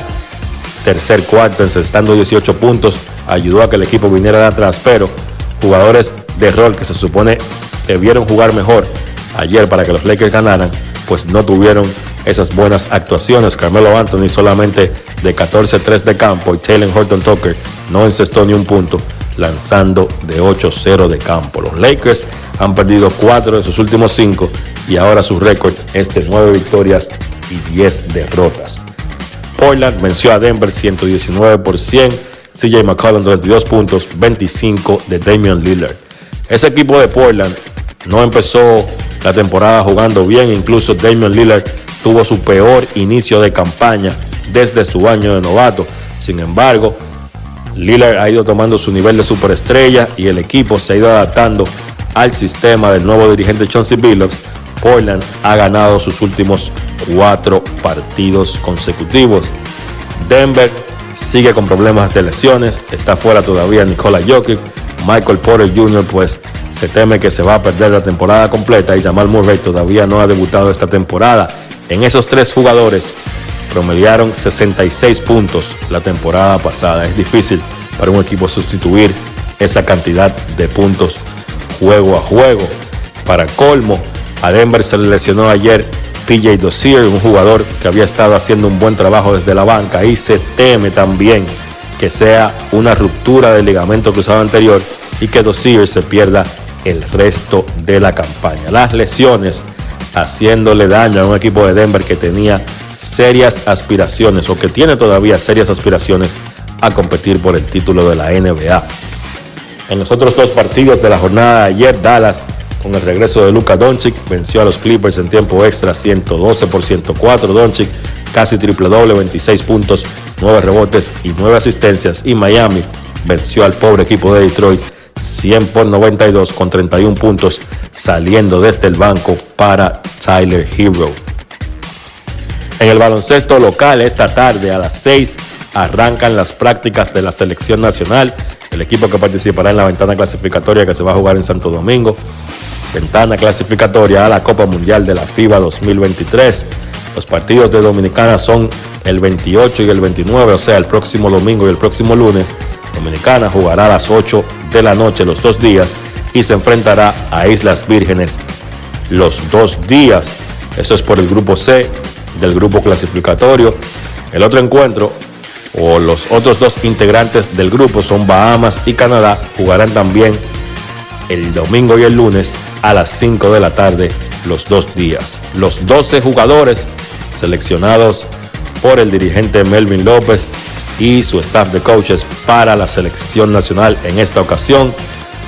tercer cuarto encestando 18 puntos ayudó a que el equipo viniera de atrás, pero jugadores de rol que se supone debieron jugar mejor ayer para que los Lakers ganaran, pues no tuvieron esas buenas actuaciones. Carmelo Anthony solamente de 14-3 de campo y Taylor Horton Tucker no encestó ni un punto, lanzando de 8-0 de campo. Los Lakers han perdido 4 de sus últimos 5 y ahora su récord es de 9 victorias y 10 derrotas. Portland venció a Denver 119 por 100. CJ McCollum 32 puntos, 25 de Damian Lillard. Ese equipo de Portland no empezó la temporada jugando bien, incluso Damian Lillard tuvo su peor inicio de campaña desde su año de novato. Sin embargo, Lillard ha ido tomando su nivel de superestrella y el equipo se ha ido adaptando al sistema del nuevo dirigente Chauncey Billups. Portland ha ganado sus últimos cuatro partidos consecutivos. Denver sigue con problemas de lesiones, está fuera todavía Nikola Jokic, Michael Porter Jr. pues se teme que se va a perder la temporada completa y Jamal Murray todavía no ha debutado esta temporada. En esos tres jugadores promediaron 66 puntos la temporada pasada. Es difícil para un equipo sustituir esa cantidad de puntos juego a juego. Para colmo, a Denver se le lesionó ayer PJ Dozier, un jugador que había estado haciendo un buen trabajo desde la banca y se teme también que sea una ruptura del ligamento cruzado anterior y que Dozier se pierda el resto de la campaña. Las lesiones haciéndole daño a un equipo de Denver que tenía serias aspiraciones o que tiene todavía serias aspiraciones a competir por el título de la NBA. En los otros dos partidos de la jornada de ayer, Dallas, con el regreso de Luka Doncic, venció a los Clippers en tiempo extra 112 por 104. Doncic casi triple doble, 26 puntos, 9 rebotes y 9 asistencias. Y Miami venció al pobre equipo de Detroit 100 por 92 con 31 puntos saliendo desde el banco para Tyler Hero. En el baloncesto local esta tarde a las 6 arrancan las prácticas de la selección nacional, el equipo que participará en la ventana clasificatoria que se va a jugar en Santo Domingo, ventana clasificatoria a la Copa Mundial de la FIBA 2023. Los partidos de Dominicana son el 28 y el 29, o sea, el próximo domingo y el próximo lunes. Dominicana jugará a las 8 de la noche los dos días y se enfrentará a Islas Vírgenes los dos días. Eso es por el grupo C del grupo clasificatorio. El otro encuentro o los otros dos integrantes del grupo son Bahamas y Canadá. Jugarán también el domingo y el lunes a las 5 de la tarde los dos días. Los 12 jugadores seleccionados por el dirigente Melvin López y su staff de coaches para la selección nacional en esta ocasión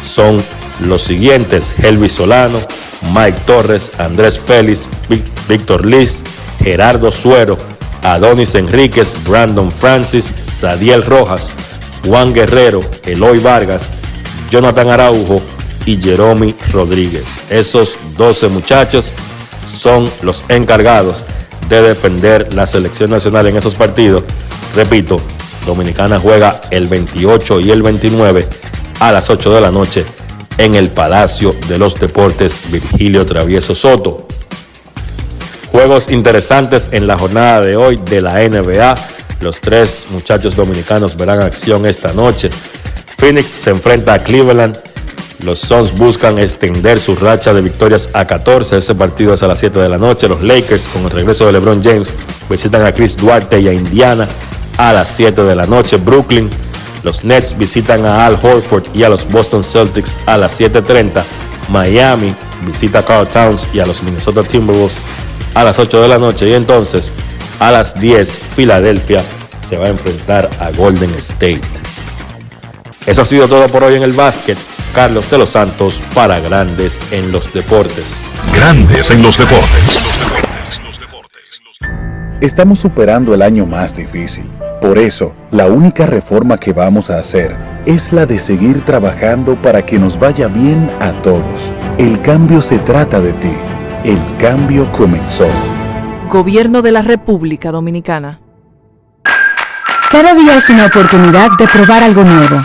son los siguientes: Helvi Solano, Mike Torres, Andrés Félix, Víctor Liz, Gerardo Suero, Adonis Enríquez, Brandon Francis, Sadiel Rojas, Juan Guerrero, Eloy Vargas, Jonathan Araujo y Jeromy Rodríguez. Esos 12 muchachos son los encargados de defender la selección nacional en esos partidos. Repito, Dominicana juega el 28 y el 29 a las 8 de la noche en el Palacio de los Deportes Virgilio Travieso Soto. Juegos interesantes en la jornada de hoy de la NBA. Los tres muchachos dominicanos verán acción esta noche. Phoenix se enfrenta a Cleveland. Los Suns buscan extender su racha de victorias a 14. Ese partido es a las 7 de la noche. Los Lakers, con el regreso de LeBron James, visitan a Chris Duarte y a Indiana a las 7 de la noche. Brooklyn los Nets visitan a Al Horford y a los Boston Celtics a las 7.30. Miami visita a Carl Towns y a los Minnesota Timberwolves a las 8 de la noche. Y entonces a las 10 Filadelfia se va a enfrentar a Golden State. Eso ha sido todo por hoy en el básquet. Carlos de los Santos para Grandes en los Deportes. Grandes en los Deportes. Estamos superando el año más difícil por eso, la única reforma que vamos a hacer es la de seguir trabajando para que nos vaya bien a todos. El cambio se trata de ti. El cambio comenzó. Gobierno de la República Dominicana. Cada día es una oportunidad de probar algo nuevo.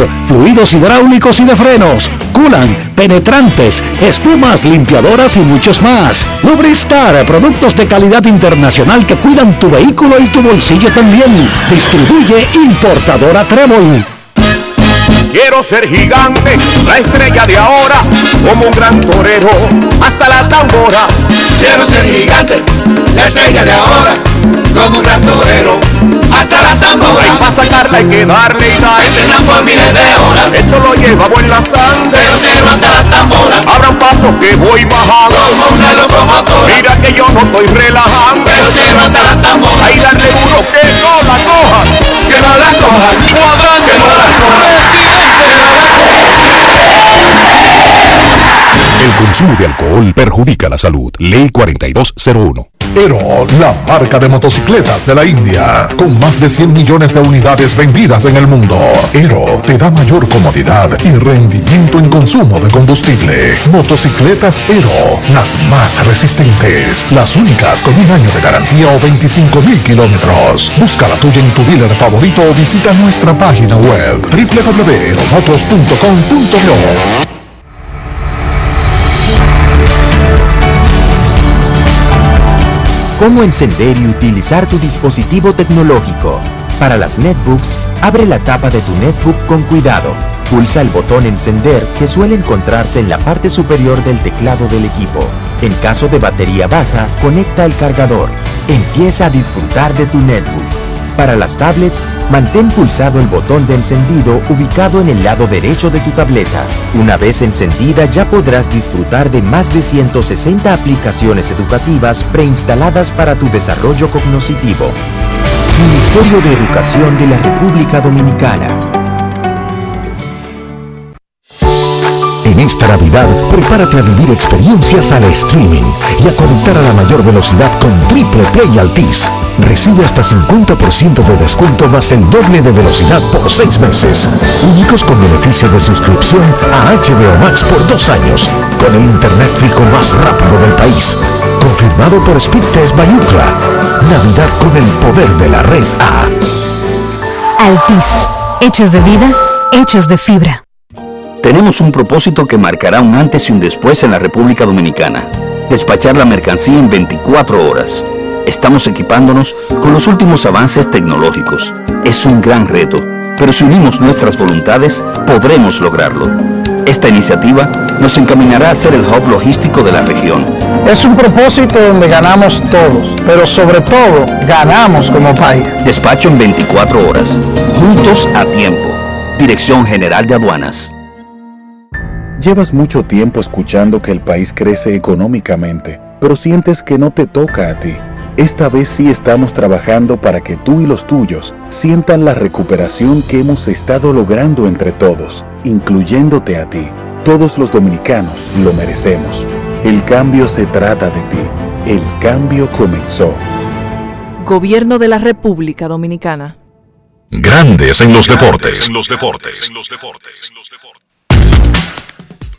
fluidos hidráulicos y de frenos, culan, penetrantes, espumas, limpiadoras y muchos más. Lubristar, productos de calidad internacional que cuidan tu vehículo y tu bolsillo también. Distribuye importadora Trébol. Quiero ser gigante, la estrella de ahora, como un gran torero, hasta las tamboras. Quiero ser gigante, la estrella de ahora, como un gran torero, hasta las tamboras. Y para sacarla hay que darle sal. Por miles de horas, esto lo llevamos en la sangre. Quiero hasta las tamboras. Abran paso que voy bajando. Como una locomotora. Mira que yo no estoy relajando. Quiero hasta las tamboras. Ahí dale duro que no la coja. Que no la coja. Cuadrante, que no la consumo de alcohol perjudica la salud. Ley 4201. Ero, la marca de motocicletas de la India, con más de 100 millones de unidades vendidas en el mundo. Ero te da mayor comodidad y rendimiento en consumo de combustible. Motocicletas Ero, las más resistentes, las únicas con un año de garantía o 25 mil kilómetros. Busca la tuya en tu dealer favorito o visita nuestra página web www.eromotos.com.do. cómo encender y utilizar tu dispositivo tecnológico. Para las netbooks, abre la tapa de tu netbook con cuidado. Pulsa el botón encender que suele encontrarse en la parte superior del teclado del equipo. En caso de batería baja, conecta el cargador. Empieza a disfrutar de tu netbook. Para las tablets, mantén pulsado el botón de encendido ubicado en el lado derecho de tu tableta. Una vez encendida ya podrás disfrutar de más de 160 aplicaciones educativas preinstaladas para tu desarrollo cognitivo. Ministerio de Educación de la República Dominicana. Esta Navidad, prepárate a vivir experiencias al streaming y a conectar a la mayor velocidad con Triple Play Altis. Recibe hasta 50% de descuento más el doble de velocidad por seis meses. Únicos con beneficio de suscripción a HBO Max por dos años. Con el internet fijo más rápido del país. Confirmado por Speedtest Bayucla. Navidad con el poder de la red A. Altis. Hechos de vida, hechos de fibra. Tenemos un propósito que marcará un antes y un después en la República Dominicana. Despachar la mercancía en 24 horas. Estamos equipándonos con los últimos avances tecnológicos. Es un gran reto, pero si unimos nuestras voluntades, podremos lograrlo. Esta iniciativa nos encaminará a ser el hub logístico de la región. Es un propósito donde ganamos todos, pero sobre todo ganamos como país. Despacho en 24 horas. Juntos a tiempo. Dirección General de Aduanas. Llevas mucho tiempo escuchando que el país crece económicamente, pero sientes que no te toca a ti. Esta vez sí estamos trabajando para que tú y los tuyos sientan la recuperación que hemos estado logrando entre todos, incluyéndote a ti. Todos los dominicanos lo merecemos. El cambio se trata de ti. El cambio comenzó. Gobierno de la República Dominicana. Grandes en los deportes. En los deportes.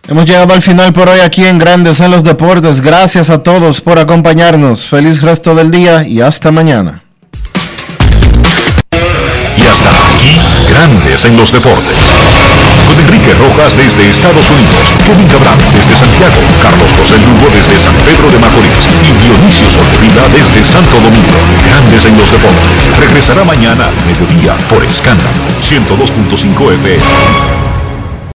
Hemos llegado al final por hoy aquí en Grandes en los Deportes. Gracias a todos por acompañarnos. Feliz resto del día y hasta mañana. Y hasta aquí, Grandes en los Deportes. Con Enrique Rojas desde Estados Unidos, Kevin Cabral desde Santiago, Carlos José Lugo desde San Pedro de Macorís y Dionisio Solterida desde Santo Domingo. Grandes en los Deportes. Regresará mañana mediodía por Escándalo 102.5 FM.